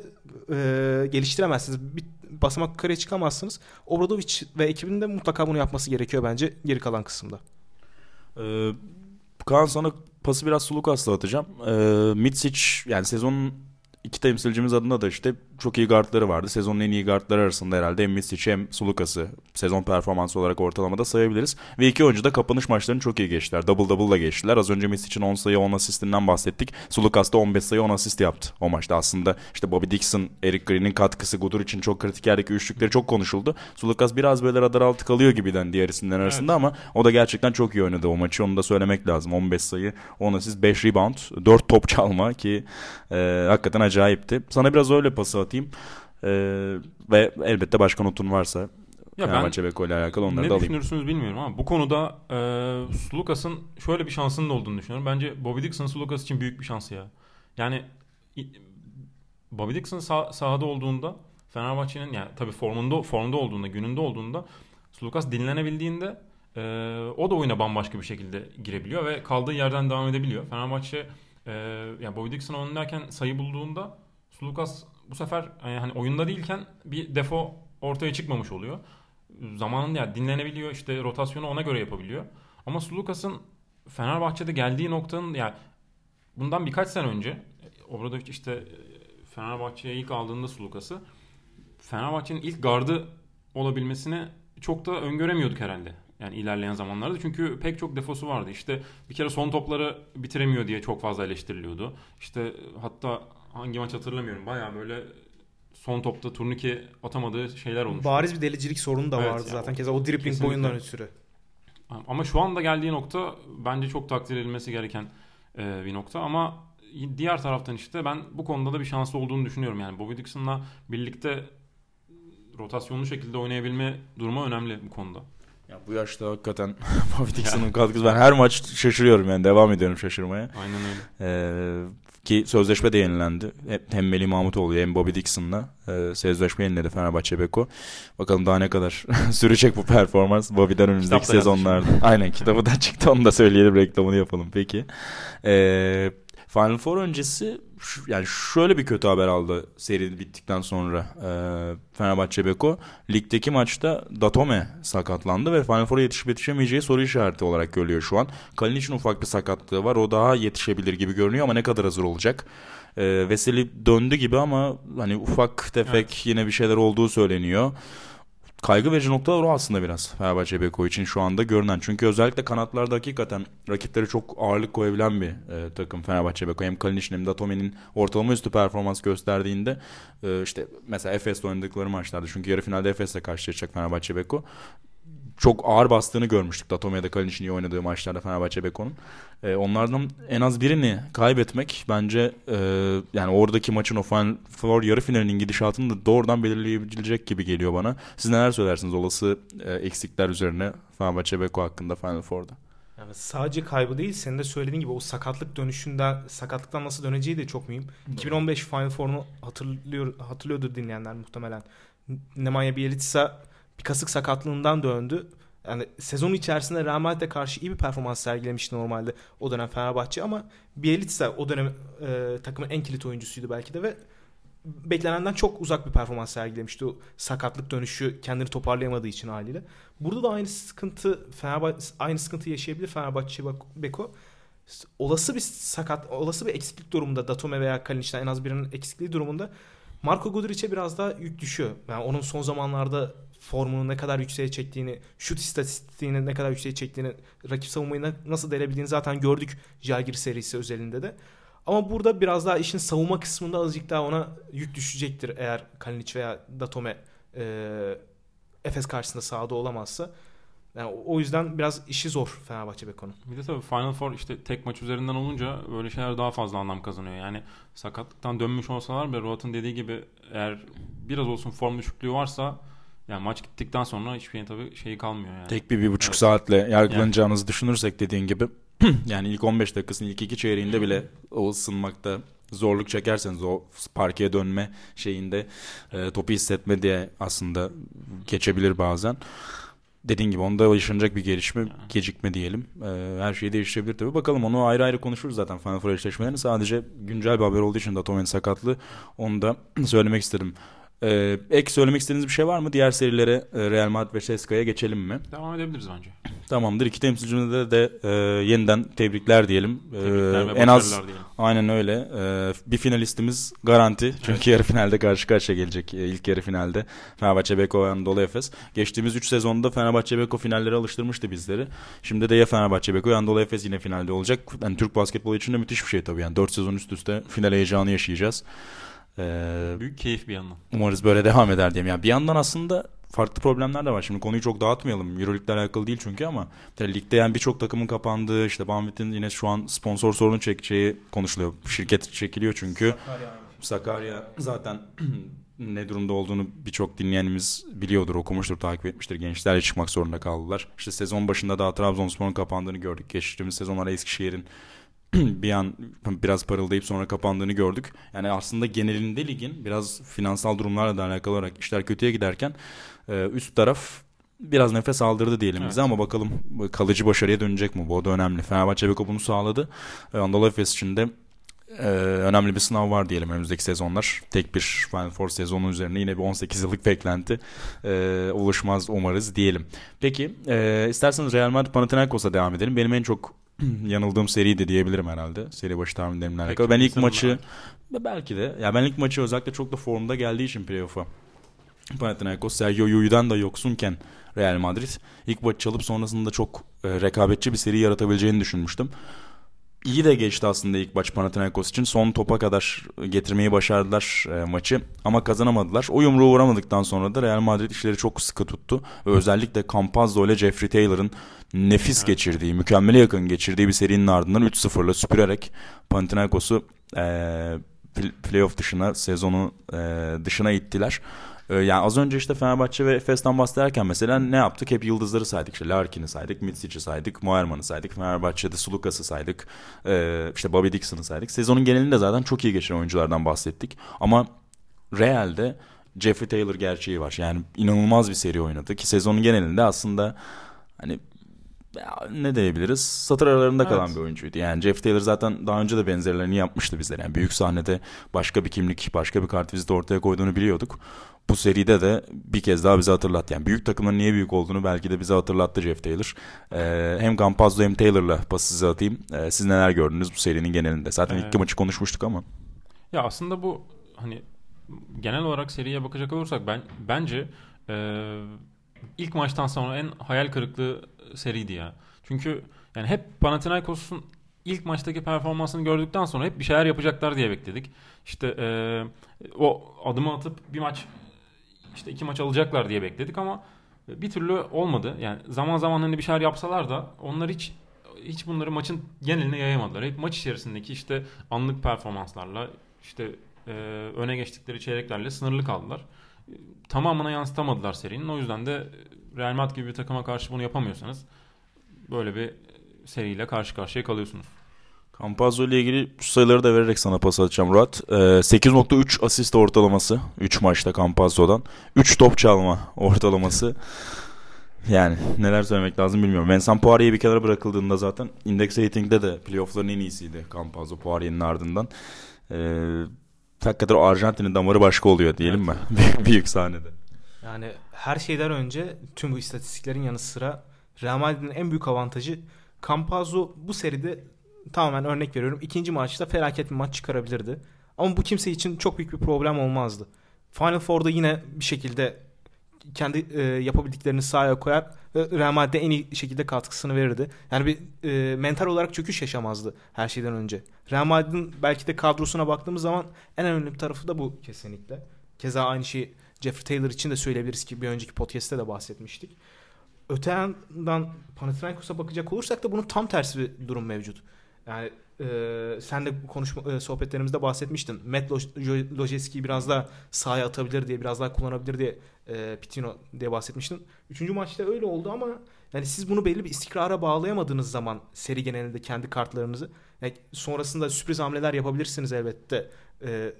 e, geliştiremezsiniz. Bir basamak yukarıya çıkamazsınız. Obradovic ve ekibinin de mutlaka bunu yapması gerekiyor bence geri kalan kısımda.
Ee, Kaan sana pası biraz Sulukas'la atacağım. Ee, Mitsic yani sezonun iki temsilcimiz adına da işte çok iyi guardları vardı. Sezonun en iyi guardları arasında herhalde hem Mitsic hem Sulukas'ı sezon performansı olarak ortalamada sayabiliriz. Ve iki oyuncu da kapanış maçlarını çok iyi geçtiler. Double double'la geçtiler. Az önce Mitsic'in 10 sayı 10 asistinden bahsettik. Sulukas da 15 sayı 10 asist yaptı o maçta. Aslında işte Bobby Dixon, Eric Green'in katkısı Gudur için çok kritik yerdeki üçlükleri çok konuşuldu. Sulukas biraz böyle radar altı kalıyor gibiden diğer isimler arasında ama o da gerçekten çok iyi oynadı o maçı. Onu da söylemek lazım. 15 sayı, 10 asist, 5 rebound, 4 top çalma ki e, hakikaten acayipti. Sana biraz öyle pası atayım. Ee, ve elbette başka notun varsa
Ya
Fenerbahçe Beko ile alakalı onları
ne
da alayım.
düşünürsünüz bilmiyorum ama bu konuda e, Sulukas'ın şöyle bir şansının olduğunu düşünüyorum. Bence Bobby Dixon Sulukas için büyük bir şans ya. Yani Bobby Dixon sah- sahada olduğunda Fenerbahçe'nin yani tabii formunda formda olduğunda, gününde olduğunda Sulukas dinlenebildiğinde e, o da oyuna bambaşka bir şekilde girebiliyor ve kaldığı yerden devam edebiliyor. Fenerbahçe e, yani Bobby Dixon oynarken sayı bulduğunda Sulukas bu sefer e, hani oyunda değilken bir defo ortaya çıkmamış oluyor. Zamanında yani dinlenebiliyor işte rotasyonu ona göre yapabiliyor. Ama Sulukas'ın Fenerbahçe'de geldiği noktanın yani bundan birkaç sene önce Obradovic işte e, Fenerbahçe'ye ilk aldığında Sulukas'ı Fenerbahçe'nin ilk gardı olabilmesini çok da öngöremiyorduk herhalde. Yani ilerleyen zamanlarda çünkü pek çok defosu vardı. İşte bir kere son topları bitiremiyor diye çok fazla eleştiriliyordu. İşte hatta hangi maç hatırlamıyorum. Baya böyle son topta turnike atamadığı şeyler olmuş.
Bariz bir delicilik sorunu da
Evet,
vardı
yani
zaten.
o-
Keza o dribbling
kesinlikle.
boyundan ötürü.
Ama şu anda geldiği nokta bence çok takdir edilmesi gereken e, bir nokta ama diğer taraftan işte ben bu konuda da bir şanslı olduğunu düşünüyorum. Yani Bobby Dixon'la birlikte rotasyonlu şekilde oynayabilme durumu önemli bu konuda.
Ya bu yaşta hakikaten Bobby Dixon'ın katkısı. Ben her maç şaşırıyorum yani devam ediyorum şaşırmaya.
Aynen öyle.
Ee, ki sözleşme de yenilendi. Hem- Melih Mahmutoğlu hem Bobby Dixon'la e, sözleşme yeniledi Fenerbahçe Beko. Bakalım daha ne kadar sürecek bu performans Bobby'den önümüzdeki sezonlarda. Aynen kitabı da çıktı onu da söyleyelim reklamını yapalım peki. Ee, Final Four öncesi yani şöyle bir kötü haber aldı seri bittikten sonra e, Fenerbahçe Beko. Ligdeki maçta Datome sakatlandı ve Final Four'a yetişip yetişemeyeceği soru işareti olarak görülüyor şu an. Kalinic'in ufak bir sakatlığı var. O daha yetişebilir gibi görünüyor ama ne kadar hazır olacak? E, Veseli döndü gibi ama hani ufak tefek
Evet.
yine bir şeyler olduğu söyleniyor. Kaygı verici noktalar o aslında biraz Fenerbahçe Beko için şu anda görünen. Çünkü özellikle kanatlarda hakikaten rakipleri çok ağırlık koyabilen bir e, takım Fenerbahçe Beko. Hem Kalinic'in hem Datome'nin ortalama üstü performans gösterdiğinde e, işte mesela Efes'le oynadıkları maçlarda çünkü yarı finalde Efes'le karşılaşacak Fenerbahçe Beko. Çok ağır bastığını görmüştük Datome'de Kalinic'in iyi oynadığı maçlarda Fenerbahçe Beko'nun. E, onlardan en az birini kaybetmek bence e, yani oradaki maçın o Final Four yarı finalinin gidişatını da doğrudan belirleyebilecek gibi geliyor bana. Siz neler söylersiniz olası e, eksikler üzerine Fenerbahçe Beko hakkında Final Four'da?
Yani sadece kaybı değil senin de söylediğin gibi o sakatlık dönüşünden sakatlıktan nasıl döneceği de çok mühim. 2015 Final Four'unu hatırlıyor hatırlıyordur dinleyenler muhtemelen. Nemanja Bjelica bir kasık sakatlığından döndü. Yani sezon içerisinde Real Madrid'e karşı iyi bir performans sergilemişti normalde o dönem Fenerbahçe ama Bjelica o dönem e, takımın en kilit oyuncusuydu belki de ve beklenenden çok uzak bir performans sergilemişti. O sakatlık dönüşü kendini toparlayamadığı için haliyle. Burada da aynı sıkıntı Fenerbahçe aynı sıkıntı yaşayabilir Fenerbahçe Beko. Olası bir sakat, olası bir eksiklik durumunda Datome veya Kalinic'den en az birinin eksikliği durumunda Marco Guduric'e biraz daha yük düşüyor. Yani onun son zamanlarda formunu ne kadar yükseğe çektiğini, şut istatistiğini ne kadar yükseğe çektiğini, rakip savunmayı na- nasıl delebildiğini zaten gördük Jalgir serisi özelinde de. Ama burada biraz daha işin savunma kısmında azıcık daha ona yük düşecektir eğer Kalinic veya Datome e, Efes karşısında sahada olamazsa. Yani o yüzden biraz işi zor Fenerbahçe Beko'nun.
Bir de tabii Final Four işte tek maç üzerinden olunca böyle şeyler daha fazla anlam kazanıyor. Yani sakatlıktan dönmüş olsalar bile Roat'ın dediği gibi eğer biraz olsun form düşüklüğü varsa yani maç gittikten sonra hiçbir şeyin tabii şeyi kalmıyor yani.
Tek bir, bir buçuk
Evet.
saatle yargılanacağınızı düşünürsek dediğin gibi yani ilk 15 dakikasının ilk iki çeyreğinde bile o ısınmakta zorluk çekerseniz o parkeye dönme şeyinde e, topu hissetme diye aslında geçebilir bazen. Dediğin gibi onda yaşanacak bir gelişme, gecikme diyelim. E, her şey değişebilir tabii. Bakalım onu ayrı ayrı konuşuruz zaten Final Four eşleşmelerini. Sadece güncel bir haber olduğu için Datome'nin sakatlığı onu da söylemek istedim. E, ek söylemek istediğiniz bir şey var mı? Diğer serilere e, Real Madrid ve CSKA'ya geçelim mi?
Devam edebiliriz bence.
Tamamdır. İki temsilcimize de e, yeniden tebrikler diyelim. E,
Tebrikler ve
en az
diyelim.
aynen öyle. E, bir finalistimiz garanti. Çünkü yarı finalde karşı karşıya gelecek e, ilk yarı finalde. Fenerbahçe Beko ve Anadolu Efes. Geçtiğimiz 3 sezonda Fenerbahçe Beko finallere alıştırmıştı bizleri. Şimdi de ya Fenerbahçe Beko ya Anadolu Efes yine finalde olacak. Yani Türk basketbolu için de müthiş bir şey tabii. Yani 4 sezon üst üste final heyecanı yaşayacağız. E,
Büyük keyif bir yandan.
Umarız böyle devam eder diyeyim. Yani bir yandan aslında farklı problemler de var. Şimdi konuyu çok dağıtmayalım. Euroleague'le alakalı değil çünkü ama tabii ligde yani birçok takımın kapandığı, işte Banvit'in yine şu an sponsor sorunu çekeceği konuşuluyor. Şirket çekiliyor çünkü. Sakarya zaten ne durumda olduğunu birçok dinleyenimiz biliyordur, okumuştur, takip etmiştir. Gençlerle çıkmak zorunda kaldılar. İşte sezon başında daha Trabzonspor'un kapandığını gördük. Geçtiğimiz sezonlarda Eskişehir'in bir an biraz parıldayıp sonra kapandığını gördük. Yani aslında genelinde ligin biraz finansal durumlarla da alakalı olarak işler kötüye giderken e, üst taraf biraz nefes aldırdı diyelim evet. bize ama bakalım kalıcı başarıya dönecek mi? Bu da önemli. Fenerbahçe Beko bunu sağladı. E, Anadolu Efes için de e, önemli bir sınav var diyelim önümüzdeki sezonlar. Tek bir Final Four sezonu üzerine yine bir 18 yıllık beklenti e, oluşmaz umarız diyelim. Peki e, isterseniz Real Madrid Panathinaikos'a devam edelim. Benim en çok yanıldığım seri de diyebilirim herhalde. Seri başı tahminlerimle alakalı. Ben ilk maçı belki de ya ben ilk maçı özellikle çok da formda geldiği için playoff'a Panathinaikos Sergio Yuyu'dan da yoksunken Real Madrid ilk maçı çalıp sonrasında çok e, rekabetçi bir seri yaratabileceğini düşünmüştüm. İyi de geçti aslında ilk maç Panathinaikos için. Son topa kadar getirmeyi başardılar e, maçı ama kazanamadılar. O yumruğu uğramadıktan sonra da Real Madrid işleri çok sıkı tuttu. Ve özellikle Campazzo ile Jeffrey Taylor'ın nefis geçirdiği, mükemmele yakın geçirdiği bir serinin ardından 3-0'la süpürerek Panathinaikos'u e, playoff dışına, sezonu e, dışına ittiler. E, yani az önce işte Fenerbahçe ve Efes'ten bahsederken mesela ne yaptık? Hep yıldızları saydık. İşte Larkin'i saydık, Mitsic'i saydık, Moerman'ı saydık, Fenerbahçe'de Sulukas'ı saydık, e, işte Bobby Dixon'ı saydık. Sezonun genelinde zaten çok iyi geçen oyunculardan bahsettik. Ama Real'de Jeffrey Taylor gerçeği var. Yani inanılmaz bir seri oynadı ki sezonun genelinde aslında hani ne diyebiliriz? Satır aralarında evet. kalan bir oyuncuydu. Yani Jeff Taylor zaten daha önce de benzerlerini yapmıştı bizlere. Yani büyük sahnede başka bir kimlik, başka bir kart viziti ortaya koyduğunu biliyorduk. Bu seride de bir kez daha bize hatırlattı. Yani büyük takımların niye büyük olduğunu belki de bize hatırlattı Jeff Taylor. Ee, hem Campazzo hem Taylor'la pası size atayım. Ee, siz neler gördünüz bu serinin genelinde? Zaten ee, ilk maçı konuşmuştuk ama.
Ya aslında bu hani genel olarak seriye bakacak olursak ben bence e, ilk maçtan sonra en hayal kırıklığı seriydi ya. Çünkü yani hep Panathinaikos'un ilk maçtaki performansını gördükten sonra hep bir şeyler yapacaklar diye bekledik. İşte e, o adımı atıp bir maç işte iki maç alacaklar diye bekledik ama bir türlü olmadı. Yani zaman zaman hani bir şeyler yapsalar da onlar hiç hiç bunları maçın geneline yayamadılar. Hep maç içerisindeki işte anlık performanslarla işte e, öne geçtikleri çeyreklerle sınırlı kaldılar. Tamamına yansıtamadılar serinin. O yüzden de Real Madrid gibi bir takıma karşı bunu yapamıyorsanız böyle bir seriyle karşı karşıya kalıyorsunuz.
Campazzo ile ilgili şu sayıları da vererek sana pas atacağım Murat. Ee, 8.3 asist ortalaması 3 maçta Campazzo'dan. 3 top çalma ortalaması. Yani neler söylemek lazım bilmiyorum. Vincent Poirier bir kenara bırakıldığında zaten index rating'de de playoff'ların en iyisiydi Campazzo Poirier'in ardından. Ee, hakikaten Arjantin'in damarı başka oluyor diyelim evet. mi? Büyük sahnede.
Yani her şeyden önce tüm bu istatistiklerin yanı sıra Real Madrid'in en büyük avantajı Campazzo bu seride tamamen örnek veriyorum. ikinci maçta felaket bir maç çıkarabilirdi. Ama bu kimse için çok büyük bir problem olmazdı. Final Four'da yine bir şekilde kendi e, yapabildiklerini sahaya koyar ve Real Madrid'e en iyi şekilde katkısını verirdi. Yani bir e, mental olarak çöküş yaşamazdı her şeyden önce. Real Madrid'in belki de kadrosuna baktığımız zaman en önemli tarafı da bu kesinlikle. Keza aynı şeyi Jeffrey Taylor için de söyleyebiliriz ki bir önceki podcast'te de bahsetmiştik. Öte yandan Panathinaikos'a bakacak olursak da bunun tam tersi bir durum mevcut. Yani e, sen de konuşma e, sohbetlerimizde bahsetmiştin. Matt Lojeski'yi biraz daha sahaya atabilir diye, biraz daha kullanabilir diye e, Pitino diye bahsetmiştin. Üçüncü maçta öyle oldu ama yani siz bunu belli bir istikrara bağlayamadığınız zaman seri genelinde kendi kartlarınızı yani sonrasında sürpriz hamleler yapabilirsiniz elbette. E,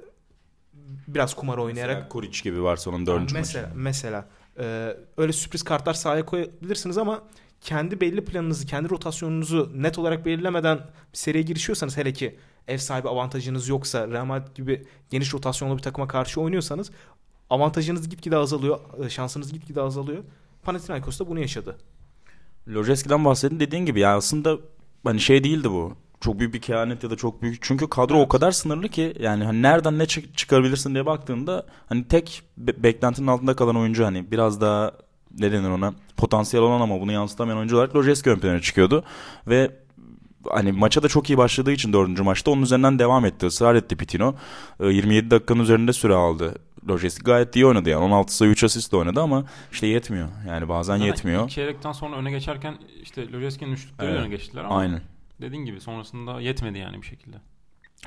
biraz kumar oynayarak. Mesela
Kuric gibi onun dördüncü
mesela, maçı. Mesela e, öyle sürpriz kartlar sahaya koyabilirsiniz ama kendi belli planınızı, kendi rotasyonunuzu net olarak belirlemeden bir seriye girişiyorsanız hele ki ev sahibi avantajınız yoksa Real Madrid gibi geniş rotasyonlu bir takıma karşı oynuyorsanız avantajınız gitgide azalıyor, e, şansınız gitgide azalıyor. Panathinaikos da bunu yaşadı.
Lojeski'den bahsedin dediğin gibi ya aslında hani şey değildi bu çok büyük bir kehanet ya da çok büyük çünkü kadro evet. o kadar sınırlı ki yani hani nereden ne çık- çıkarabilirsin diye baktığında hani tek be- beklentinin altında kalan oyuncu hani biraz daha ne denir ona potansiyel olan ama bunu yansıtamayan oyuncu olarak Lojeski ön plana çıkıyordu ve hani maça da çok iyi başladığı için dördüncü maçta onun üzerinden devam etti. ısrar etti Pitino. 27 ee, dakikanın üzerinde süre aldı. Lojeski gayet iyi oynadı yani. 16 sayı 3 asist oynadı ama işte yetmiyor. Yani bazen Zaten yetmiyor.
İlk çeyrekten sonra öne geçerken işte Lojeski'nin üçlükleri evet. öne geçtiler ama Aynen dediğin gibi sonrasında yetmedi yani bir şekilde.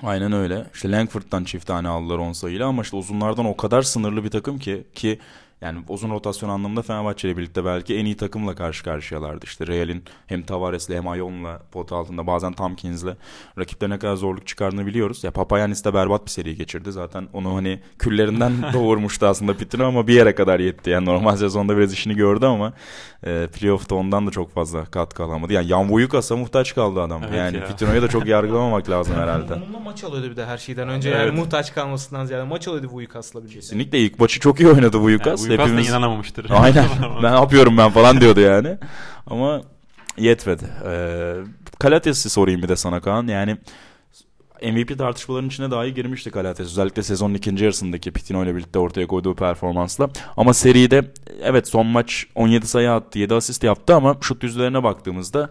Aynen öyle. İşte Langford'dan çift tane aldılar 10 sayıyla ama işte uzunlardan o kadar sınırlı bir takım ki ki yani uzun rotasyon anlamında Fenerbahçe ile birlikte belki en iyi takımla karşı karşıyalardı. İşte Real'in hem Tavares'le hem Ayon'la pot altında bazen Tompkins'le rakiplerine kadar zorluk çıkardığını biliyoruz. Ya Papayanis de berbat bir seri geçirdi. Zaten onu hani küllerinden doğurmuştu aslında Pitino ama bir yere kadar yetti. Yani normal sezonda biraz işini gördü ama e, playoff'ta ondan da çok fazla katkı alamadı. Yani Yan Vuyukas'a muhtaç kaldı adam.
Evet
yani
ya.
Pitino'yu da çok yargılamamak lazım herhalde.
Onunla maç alıyordu bir de her şeyden önce
Evet.
yani muhtaç kalmasından ziyade maç alıyordu bu Uyukas'la birlikte.
Kesinlikle ilk maçı çok iyi oynadı Vuyukas.
Yani
Hepimiz
inanamamıştır.
Aynen. ben ne yapıyorum ben falan diyordu yani. Ama yetmedi. Ee, Kalates'i sorayım bir de sana Kaan. Yani MVP tartışmalarının içine dahi girmişti Kalates. Özellikle sezonun ikinci yarısındaki Pitino ile birlikte ortaya koyduğu performansla. Ama seride evet son maç 17 sayı attı, 7 asist yaptı ama şut yüzlerine baktığımızda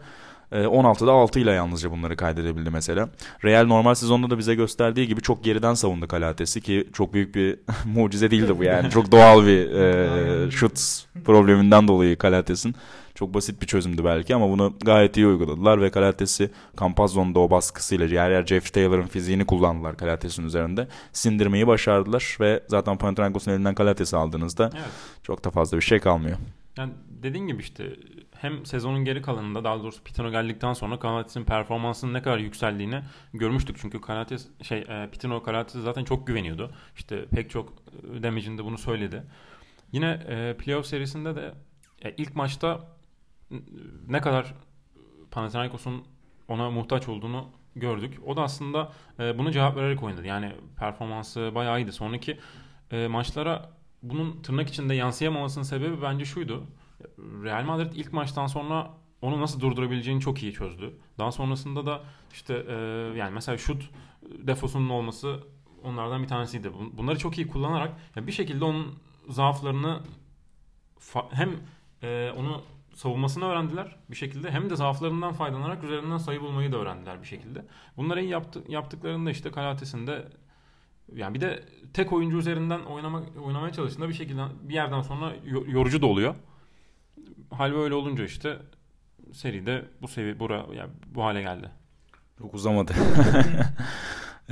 e, 16'da 6 ile yalnızca bunları kaydedebildi mesela. Real normal sezonda da bize gösterdiği gibi çok geriden savundu Kalates'i ki çok büyük bir mucize değildi bu yani. Çok doğal bir e, şut probleminden dolayı Kalates'in çok basit bir çözümdü belki ama bunu gayet iyi uyguladılar ve Kalates'i Campazzo'nun o baskısıyla yer yer Jeff Taylor'ın fiziğini kullandılar Kalates'in üzerinde. Sindirmeyi başardılar ve zaten Panathinaikos'un elinden Kalates'i aldığınızda
Evet.
çok da fazla bir şey kalmıyor.
Yani dediğin gibi işte hem sezonun geri kalanında daha doğrusu Pitino geldikten sonra Kalates'in performansının ne kadar yükseldiğini görmüştük. Çünkü Kalates şey e, Pitino Kalates'e zaten çok güveniyordu. İşte pek çok e, damage'inde bunu söyledi. Yine e, playoff serisinde de e, ilk maçta ne kadar Panathinaikos'un ona muhtaç olduğunu gördük. O da aslında e, bunu cevap vererek oynadı. Yani performansı bayağı iyiydi. Sonraki e, maçlara bunun tırnak içinde yansıyamamasının sebebi bence şuydu. Real Madrid ilk maçtan sonra onu nasıl durdurabileceğini çok iyi çözdü. Daha sonrasında da işte e, yani mesela şut defosunun olması onlardan bir tanesiydi. Bun- Bunları çok iyi kullanarak bir şekilde onun zaaflarını hem e, onu savunmasını öğrendiler bir şekilde hem de zaaflarından faydalanarak üzerinden sayı bulmayı da öğrendiler bir şekilde. Bunları iyi yaptı, yaptıklarında işte Kalates'in de yani bir de tek oyuncu üzerinden oynamak oynamaya çalıştığında bir şekilde bir yerden sonra yo- yorucu da oluyor. Hal böyle olunca işte seride bu seviye bura yani bu hale geldi.
Çok uzamadı.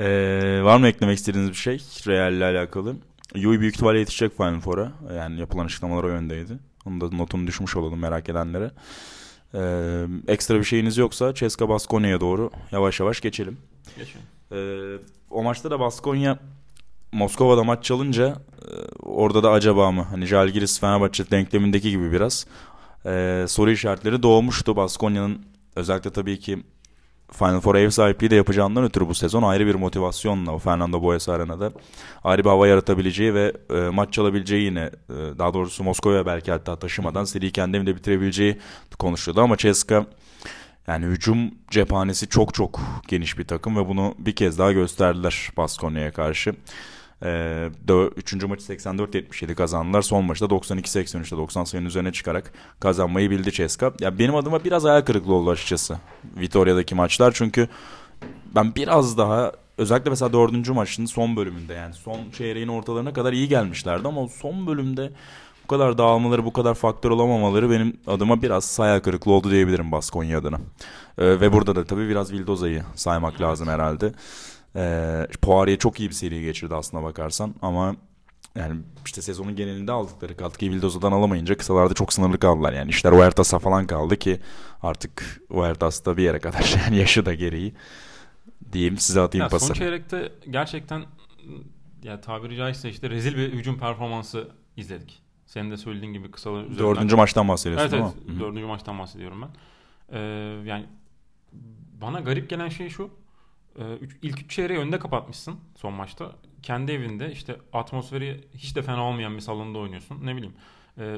Ee, var mı eklemek istediğiniz bir şey Real ile alakalı? Yui büyük ihtimalle yetişecek Final Four'a. Yani yapılan açıklamalar o yöndeydi. Onu da notunu düşmüş olalım merak edenlere. Ee, ekstra bir şeyiniz yoksa Ceska Baskonya'ya doğru yavaş yavaş geçelim.
Geçelim.
Ee, o maçta da Baskonya Moskova'da maç çalınca e, orada da acaba mı? Hani Jalgiris Fenerbahçe denklemindeki gibi biraz e, soru işaretleri doğmuştu. Baskonya'nın özellikle tabii ki Final Four ev sahipliği de yapacağından ötürü bu sezon ayrı bir motivasyonla o Fernando Boyes Arena'da ayrı bir hava yaratabileceği ve e, maç çalabileceği yine e, daha doğrusu Moskova'ya belki hatta taşımadan seriyi kendi evinde bitirebileceği konuşuluyordu ama Ceska yani hücum cephanesi çok çok geniş bir takım ve bunu bir kez daha gösterdiler Baskonya'ya karşı. Ee, üçüncü maçı 84-77 kazandılar. Son maçta 92-83'te 90 sayının üzerine çıkarak kazanmayı bildi Ceska. Ya benim adıma biraz hayal kırıklığı oldu açıkçası. Vitoria'daki maçlar çünkü ben biraz daha özellikle mesela dördüncü maçın son bölümünde yani son çeyreğin ortalarına kadar iyi gelmişlerdi ama son bölümde bu kadar dağılmaları, bu kadar faktör olamamaları benim adıma biraz hayal kırıklığı oldu diyebilirim Baskonya adına. Ee, ve burada da tabii biraz Vildoza'yı saymak lazım herhalde. Ee, Poirier çok iyi bir seri geçirdi aslına bakarsan ama yani işte sezonun genelinde aldıkları katkıyı Vildoza'dan alamayınca kısalarda çok sınırlı kaldılar. Yani işler Huertas'a falan kaldı ki artık Huertas da bir yere kadar yani yaşı da gereği diyeyim size atayım
Ya
pası.
son çeyrekte gerçekten ya tabiri caizse işte rezil bir hücum performansı izledik. Senin de söylediğin gibi kısalar üzerinden.
Dördüncü maçtan bahsediyorsun
Evet evet.
mi? Hı hı.
Dördüncü maçtan bahsediyorum ben. Ee, yani bana garip gelen şey şu. Ee, üç, ilk üç çeyreği önde kapatmışsın son maçta. Kendi evinde işte atmosferi hiç de fena olmayan bir salonda oynuyorsun. Ne bileyim. Ee,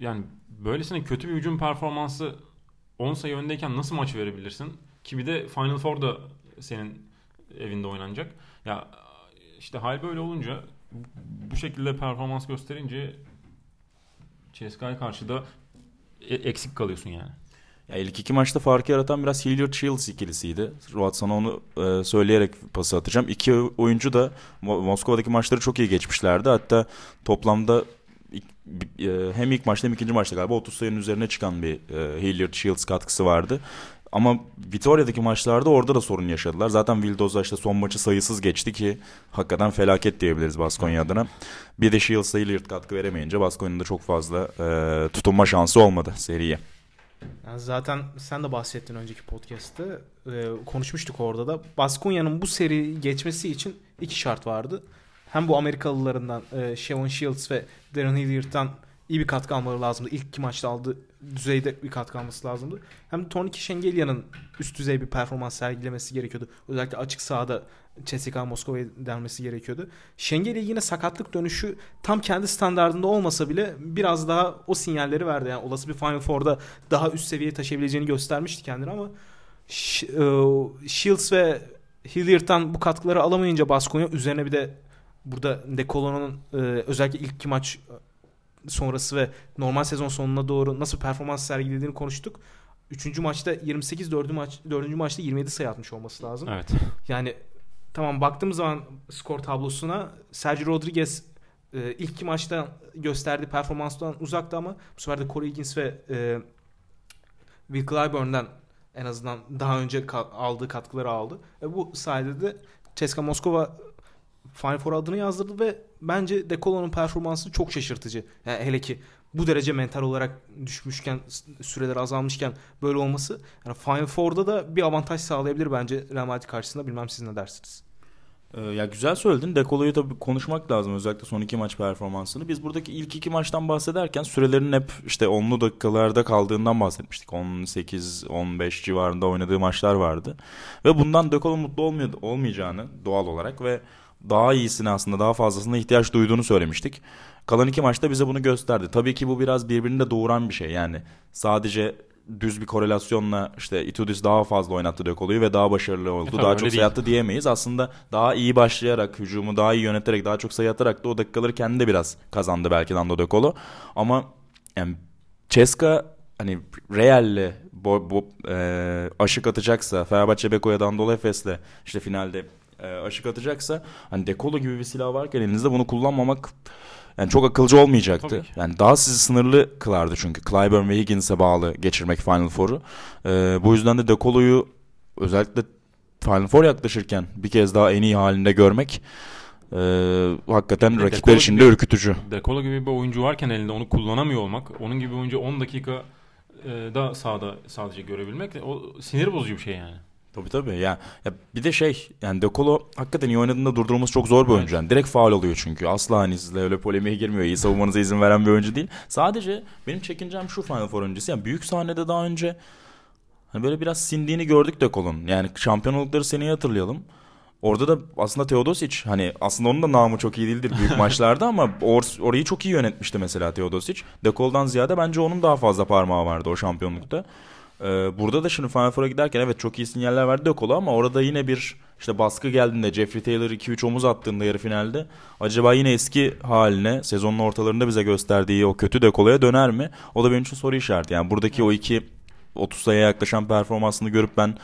yani böylesine kötü bir hücum performansı 10 sayı öndeyken nasıl maç verebilirsin? Ki bir de Final Four'da senin evinde oynanacak. Ya işte hal böyle olunca bu şekilde performans gösterince CSK'ya karşı da e- eksik kalıyorsun yani.
Ya ilk iki maçta farkı yaratan biraz Hilliard Shields ikilisiydi. Ruat sana onu e, söyleyerek pası atacağım. İki oyuncu da Mo- Moskova'daki maçları çok iyi geçmişlerdi. Hatta toplamda e, hem ilk maçta hem ikinci maçta galiba 30 sayının üzerine çıkan bir e, Hilliard Shields katkısı vardı. ama Vitoria'daki maçlarda orada da sorun yaşadılar. Zaten Vildoz'a işte son maçı sayısız geçti ki hakikaten felaket diyebiliriz Baskonya adına. Bir de Shields'a Hilliard katkı veremeyince Baskonya'nın da çok fazla e, tutunma şansı olmadı seriye.
Yani zaten sen de bahsettin önceki podcast'te. E, konuşmuştuk orada da. Baskonya'nın bu seri geçmesi için iki şart vardı. Hem bu Amerikalılarından e, Shevon Shields ve Darren Hilliard'dan iyi bir katkı almaları lazımdı. İlk iki maçta aldığı düzeyde bir katkı alması lazımdı. Hem de Tornike Şengelya'nın üst düzey bir performans sergilemesi gerekiyordu. Özellikle açık sahada CSKA Moskova'ya denmesi gerekiyordu. Şengelya yine sakatlık dönüşü tam kendi standartında olmasa bile biraz daha o sinyalleri verdi. Yani olası bir Final Four'da daha üst seviyeye taşıyabileceğini göstermişti kendini ama e, Shields ve Hilliard'dan bu katkıları alamayınca Baskonya üzerine bir de burada De Colo'nun özellikle ilk iki maç sonrası ve normal sezon sonuna doğru nasıl performans sergilediğini konuştuk. Üçüncü maçta 28, dördüncü, maç, dördüncü maçta 27 sayı atmış olması lazım.
Evet.
Yani tamam baktığım zaman skor tablosuna Sergio Rodriguez e, ilk iki maçta gösterdiği performanstan uzakta ama bu sefer de Corey Higgins ve e, Will Clyburn'dan en azından daha önce ka- aldığı katkıları aldı. Ve bu sayede de CSKA Moskova Final Four adını yazdırdı ve bence De Colo'nun performansı çok şaşırtıcı. Yani hele ki bu derece mental olarak düşmüşken süreler azalmışken böyle olması yani Final Four'da da bir avantaj sağlayabilir bence Real Madrid karşısında bilmem siz ne dersiniz.
Ee, ya güzel söyledin. Dekolo'yu tabii konuşmak lazım özellikle son iki maç performansını. Biz buradaki ilk iki maçtan bahsederken sürelerin hep işte onlu dakikalarda kaldığından bahsetmiştik. 18-15 civarında oynadığı maçlar vardı. Ve bundan Dekolo mutlu olmuyor, olmayacağını doğal olarak ve daha iyisine aslında daha fazlasına ihtiyaç duyduğunu söylemiştik. Kalan iki maçta bize bunu gösterdi. Tabii ki bu biraz birbirini de doğuran bir şey. Yani sadece düz bir korelasyonla işte Itudis daha fazla oynattı Dekolo'yu ve daha başarılı oldu.
E,
daha çok sayı attı diyemeyiz. Aslında daha iyi başlayarak, hücumu daha iyi yöneterek, daha çok sayı atarak da o dakikaları kendi de biraz kazandı belki Nando Dekolo. Ama yani Ceska hani Real'le bo, bo, e, aşık atacaksa, Fenerbahçe Beko'ya Dandolo Efes'le işte finalde e, aşık atacaksa hani Dekolo gibi bir silah varken elinizde bunu kullanmamak yani çok akılcı olmayacaktı. Yani daha sizi sınırlı kılardı çünkü. Clyburn ve Higgins'e bağlı geçirmek Final Four'u. Ee, bu yüzden de Dekolo'yu özellikle Final Four yaklaşırken bir kez daha en iyi halinde görmek e, hakikaten
De
rakipler için de ürkütücü.
Dekolo gibi bir oyuncu varken elinde onu kullanamıyor olmak, onun gibi bir oyuncu 10 dakika e, da sahada sadece görebilmek o sinir bozucu bir şey yani.
Tabii tabii. Ya, ya bir de şey yani De Colo hakikaten iyi oynadığında durdurması çok zor bir
Evet.
oyuncu. Yani direkt faul oluyor çünkü. Asla hani sizle öyle polemiğe girmiyor. İyi savunmanıza izin veren bir oyuncu değil. Sadece benim çekincem şu Final Four öncesi. Yani büyük sahnede daha önce hani böyle biraz sindiğini gördük De Colo'nun. Yani şampiyon oldukları seneyi hatırlayalım. Orada da aslında Teodosic hani aslında onun da namı çok iyi değildir büyük maçlarda ama or- orayı çok iyi yönetmişti mesela Teodosic. De Colo'dan ziyade bence onun daha fazla parmağı vardı o şampiyonlukta. Ee, burada da şimdi Final Four'a giderken evet çok iyi sinyaller verdi De Colo ama orada yine bir işte baskı geldiğinde Jeffrey Taylor 2-3 omuz attığında yarı finalde acaba yine eski haline sezonun ortalarında bize gösterdiği o kötü De Colo'ya döner mi? O da benim için soru işareti. Yani buradaki o iki 30 sayıya yaklaşan performansını görüp ben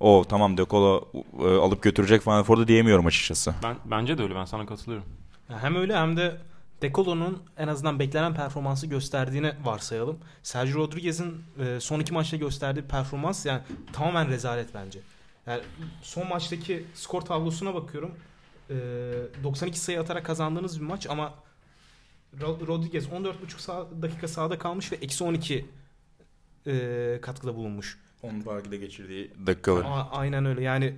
o tamam De Colo e, alıp götürecek Final Four'da diyemiyorum açıkçası.
Ben bence de öyle ben sana katılıyorum.
Hem öyle hem de Decolo'nun en azından beklenen performansı gösterdiğini varsayalım. Sergio Rodriguez'in e, son iki maçta gösterdiği performans yani tamamen rezalet bence. Yani son maçtaki skor tablosuna bakıyorum. E, 92 sayı atarak kazandığınız bir maç ama Ro- Rodriguez 14,5 sağ, dakika sahada kalmış ve eksi 12 e, katkıda bulunmuş.
10 farkı da geçirdiği dakikalar.
A- aynen öyle. Yani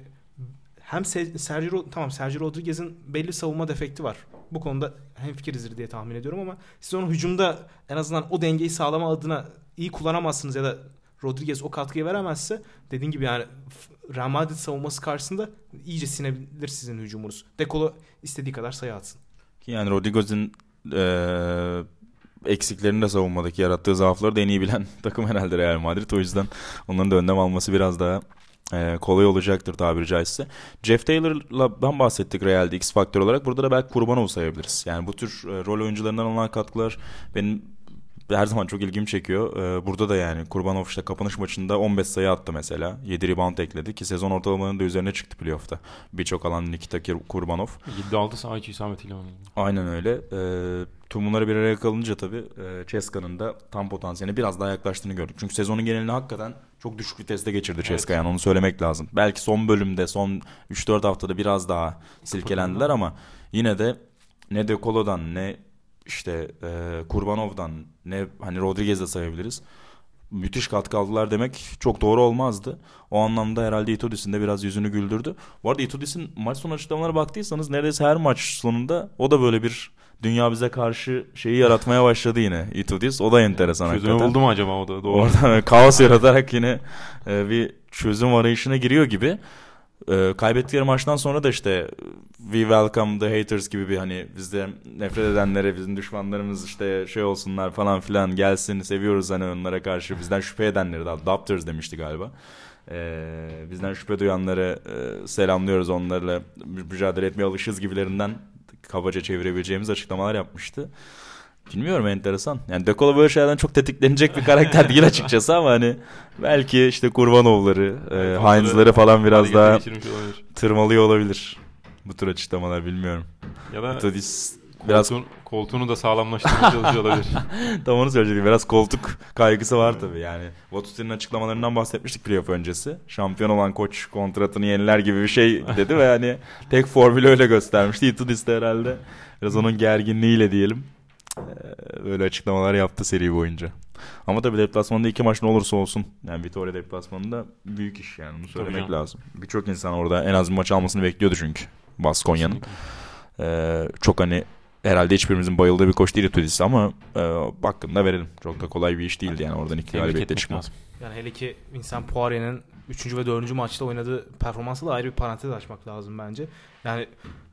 hem Se- Sergio tamam Sergio Rodriguez'in belli savunma defekti var. Bu konuda hemfikirizdir diye tahmin ediyorum ama siz onu hücumda en azından o dengeyi sağlama adına iyi kullanamazsınız ya da Rodriguez o katkıyı veremezse dediğin gibi yani Real Madrid savunması karşısında iyice sinebilir sizin hücumunuz. Dekolo istediği kadar sayı atsın.
Yani Rodriguez'in eee eksiklerini de savunmadaki yarattığı zaafları da en iyi bilen takım herhalde Real Madrid. O yüzden onların da önlem alması biraz daha eee, kolay olacaktır tabiri caizse. Jeff Taylor'la bahsettik Real'de X faktör olarak. Burada da belki Kurbanov sayabiliriz. Yani bu tür e, rol oyuncularından alınan katkılar benim her zaman çok ilgimi çekiyor. Ee, burada da yani Kurbanov işte kapanış maçında 15 sayı attı mesela. 7 rebound ekledi ki sezon ortalamalarının da üzerine çıktı playoff'ta. Birçok alan Nikita Kurbanov.
7-6 saha içi isabetiyle oynadı.
Aynen öyle. Ee, tüm bunları bir araya kalınca tabii e, Ceska'nın da tam potansiyeline biraz daha yaklaştığını gördük. Çünkü sezonun genelinde hakikaten çok düşük viteste geçirdi evet. Ceska yani onu söylemek lazım. Belki son bölümde son 3-4 haftada biraz daha silkelendiler ama yine de ne De Colo'dan ne işte e, Kurbanov'dan ne hani Rodriguez'de sayabiliriz. Müthiş katkı aldılar demek çok doğru olmazdı. O anlamda herhalde Itudis'in de biraz yüzünü güldürdü. Bu arada Itudis'in maç sonu açıklamalara baktıysanız neredeyse her maç sonunda o da böyle bir dünya bize karşı şeyi yaratmaya başladı yine Itudis. O da enteresan
Çözümü buldu mu acaba o da? Doğru.
Orada kaos yaratarak yine e, bir çözüm arayışına giriyor gibi. E, kaybettikleri maçtan sonra da işte we welcome the haters gibi bir hani bizde nefret edenlere bizim düşmanlarımız işte şey olsunlar falan filan gelsin seviyoruz hani onlara karşı bizden şüphe edenleri daha adopters demişti galiba. Ee, bizden şüphe duyanları e, selamlıyoruz onlarla mücadele etmeye alışız gibilerinden kabaca çevirebileceğimiz açıklamalar yapmıştı. Bilmiyorum enteresan. Yani Dekola böyle şeylerden çok tetiklenecek bir karakter değil açıkçası ama hani belki işte Kurbanovları, e, Heinz'ları falan biraz daha tırmalıyor olabilir. Bu tür açıklamalar bilmiyorum.
Ya da Metodist biraz koltuğun, koltuğunu da sağlamlaştırmaya çalışıyor olabilir.
Tam onu söyleyecektim. Biraz koltuk kaygısı var tabii yani. Vatutin'in açıklamalarından bahsetmiştik playoff öncesi. Şampiyon olan koç kontratını yeniler gibi bir şey dedi ve yani tek formülü öyle göstermişti. Itudis de herhalde biraz onun gerginliğiyle diyelim. Ee, böyle açıklamalar yaptı seri boyunca. Ama tabii deplasmanda iki maç ne olursa olsun. Yani Vitoria deplasmanında büyük iş yani bunu söylemek lazım. Birçok insan orada en az bir maç almasını bekliyordu çünkü. Baskonya'nın. Ee, çok hani herhalde hiçbirimizin bayıldığı bir koç değil Tudis ama e, hakkında verelim. Çok da kolay bir iş değildi yani oradan iki galibiyetle çıkmak.
Yani hele ki insan Poirier'in 3. ve 4. maçta oynadığı performansı da ayrı bir parantez açmak lazım bence. Yani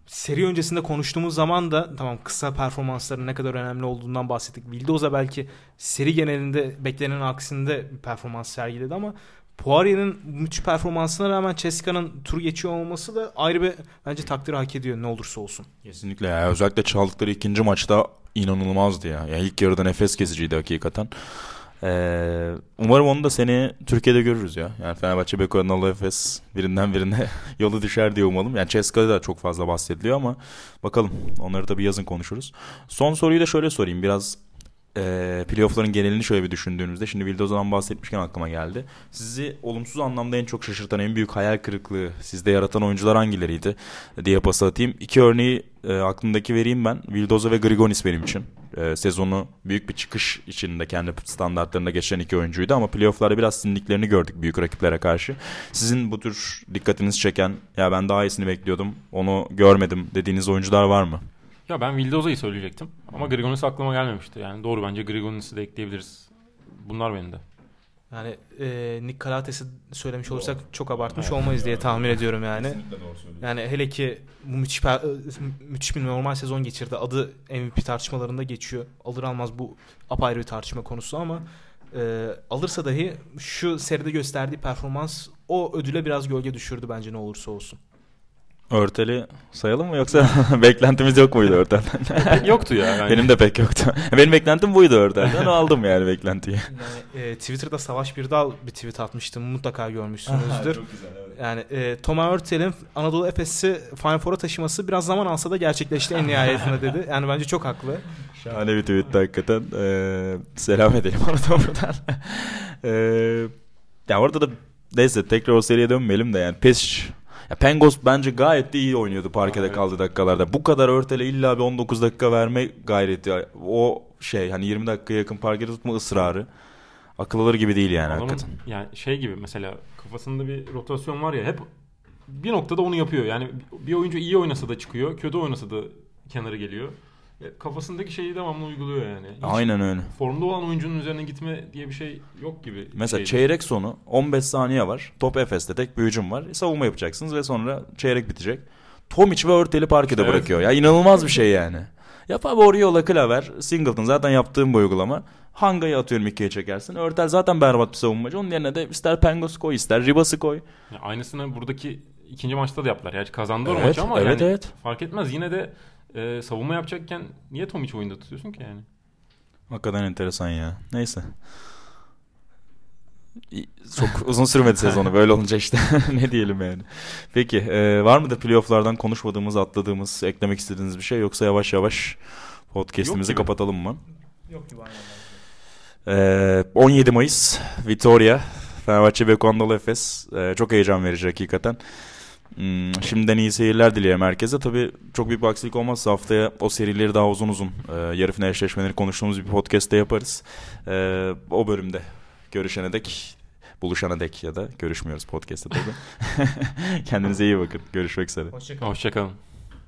seri öncesinde konuştuğumuz zaman da tamam kısa performansların ne kadar önemli olduğundan bahsettik. Vildoza belki seri genelinde beklenen aksinde bir performans sergiledi ama Poirier'in müthiş performansına rağmen Ceska'nın tur geçiyor olması da ayrı bir bence takdir hak ediyor ne olursa olsun.
Kesinlikle ya. Özellikle çaldıkları ikinci maçta inanılmazdı ya. Yani ilk yarıda nefes kesiciydi hakikaten. Ee, umarım onu da seni Türkiye'de görürüz ya. Yani Fenerbahçe, Beko, Anadolu Efes birinden birine yolu düşer diye umalım. Yani Ceska'da da çok fazla bahsediliyor ama bakalım. Onları da bir yazın konuşuruz. Son soruyu da şöyle sorayım. Biraz e, playoff'ların genelini şöyle bir düşündüğünüzde şimdi Vildoza'dan bahsetmişken aklıma geldi. Sizi olumsuz anlamda en çok şaşırtan en büyük hayal kırıklığı sizde yaratan oyuncular hangileriydi diye pas atayım. İki örneği e, aklımdaki vereyim ben. Vildoza ve Grigonis benim için. E, sezonu büyük bir çıkış içinde kendi standartlarında geçen iki oyuncuydu ama playoff'larda biraz sindiklerini gördük büyük rakiplere karşı. Sizin bu tür dikkatinizi çeken ya ben daha iyisini bekliyordum onu görmedim dediğiniz oyuncular var mı?
Ya ben Vildoza'yı söyleyecektim. Ama Grigonis aklıma gelmemişti. Yani doğru bence Grigonis'i de ekleyebiliriz. Bunlar benim de.
Yani e, Nick Kalates'i söylemiş olursak çok abartmış evet, olmayız diye tahmin ediyorum yani. Yani hele ki bu müthiş, müthiş bir normal sezon geçirdi. Adı MVP tartışmalarında geçiyor. Alır almaz bu apayrı bir tartışma konusu ama e, alırsa dahi şu seride gösterdiği performans o ödüle biraz gölge düşürdü bence ne olursa olsun.
Örteli sayalım mı yoksa beklentimiz yok muydu Örtel'den?
yoktu ya. Yani.
Benim de pek yoktu. Benim beklentim buydu Örtel'den. aldım yani beklentiyi.
Yani, e, Twitter'da Savaş Birdal bir tweet atmıştım. Mutlaka görmüşsünüzdür. Çok güzel evet. Yani e, Toma Örtel'in Anadolu Efes'i Final Four'a taşıması biraz zaman alsa da gerçekleşti en nihayetinde dedi. Yani bence çok haklı.
Şahane bir tweet hakikaten. Ee, selam edelim onu da buradan. ee, ya orada da neyse tekrar o seriye dönmeyelim de yani Pesic ya Pengos bence gayet de iyi oynuyordu parkede evet. kaldığı dakikalarda. Bu kadar örtele illa bir 19 dakika verme gayreti. O şey hani 20 dakika yakın parkede tutma ısrarı. Akıl alır gibi değil yani
Adamın,
hakikaten.
Yani şey gibi mesela kafasında bir rotasyon var ya hep bir noktada onu yapıyor. Yani bir oyuncu iyi oynasa da çıkıyor, kötü oynasa da kenarı geliyor. Kafasındaki şeyi devamlı uyguluyor yani. Hiç
Aynen öyle.
Formda olan oyuncunun üzerine gitme diye bir şey yok gibi.
Mesela şeydi. çeyrek sonu 15 saniye var. Top Efes'te tek bir hücum var. Savunma yapacaksınız ve sonra çeyrek bitecek. Tomic ve Örtel'i parkede evet. bırakıyor. Ya inanılmaz bir şey yani. Yap abi Oriola, Klaver, Singleton zaten yaptığım bu uygulama. Hanga'yı atıyorum ikiye çekersin. Örtel zaten berbat bir savunmacı. Onun yerine de ister Pengos koy ister Ribas'ı koy.
Ya aynısını buradaki ikinci maçta da yaptılar. Yani kazandı evet, maçı ama evet, yani evet. fark etmez. Yine de e, savunma yapacakken niye Tomic oyunda tutuyorsun ki yani?
Hakikaten enteresan ya. Neyse. Çok uzun sürmedi sezonu böyle olunca işte ne diyelim yani. Peki e, var mı da playofflardan konuşmadığımız atladığımız eklemek istediğiniz bir şey yoksa yavaş yavaş podcast'imizi kapatalım mı?
Yok gibi aynen.
E, 17 Mayıs Vitoria Fenerbahçe ve Kondol Efes e, çok heyecan verici hakikaten. Hmm, şimdiden iyi seyirler dileyelim herkese. Tabii çok büyük bir aksilik olmazsa haftaya o serileri daha uzun uzun e, yarı final eşleşmeleri konuştuğumuz bir podcast'te yaparız. E, o bölümde görüşene dek buluşana dek ya da görüşmüyoruz podcast'te tabii. Kendinize iyi bakın. Görüşmek üzere.
Hoşçakalın.
Hoşçakalın.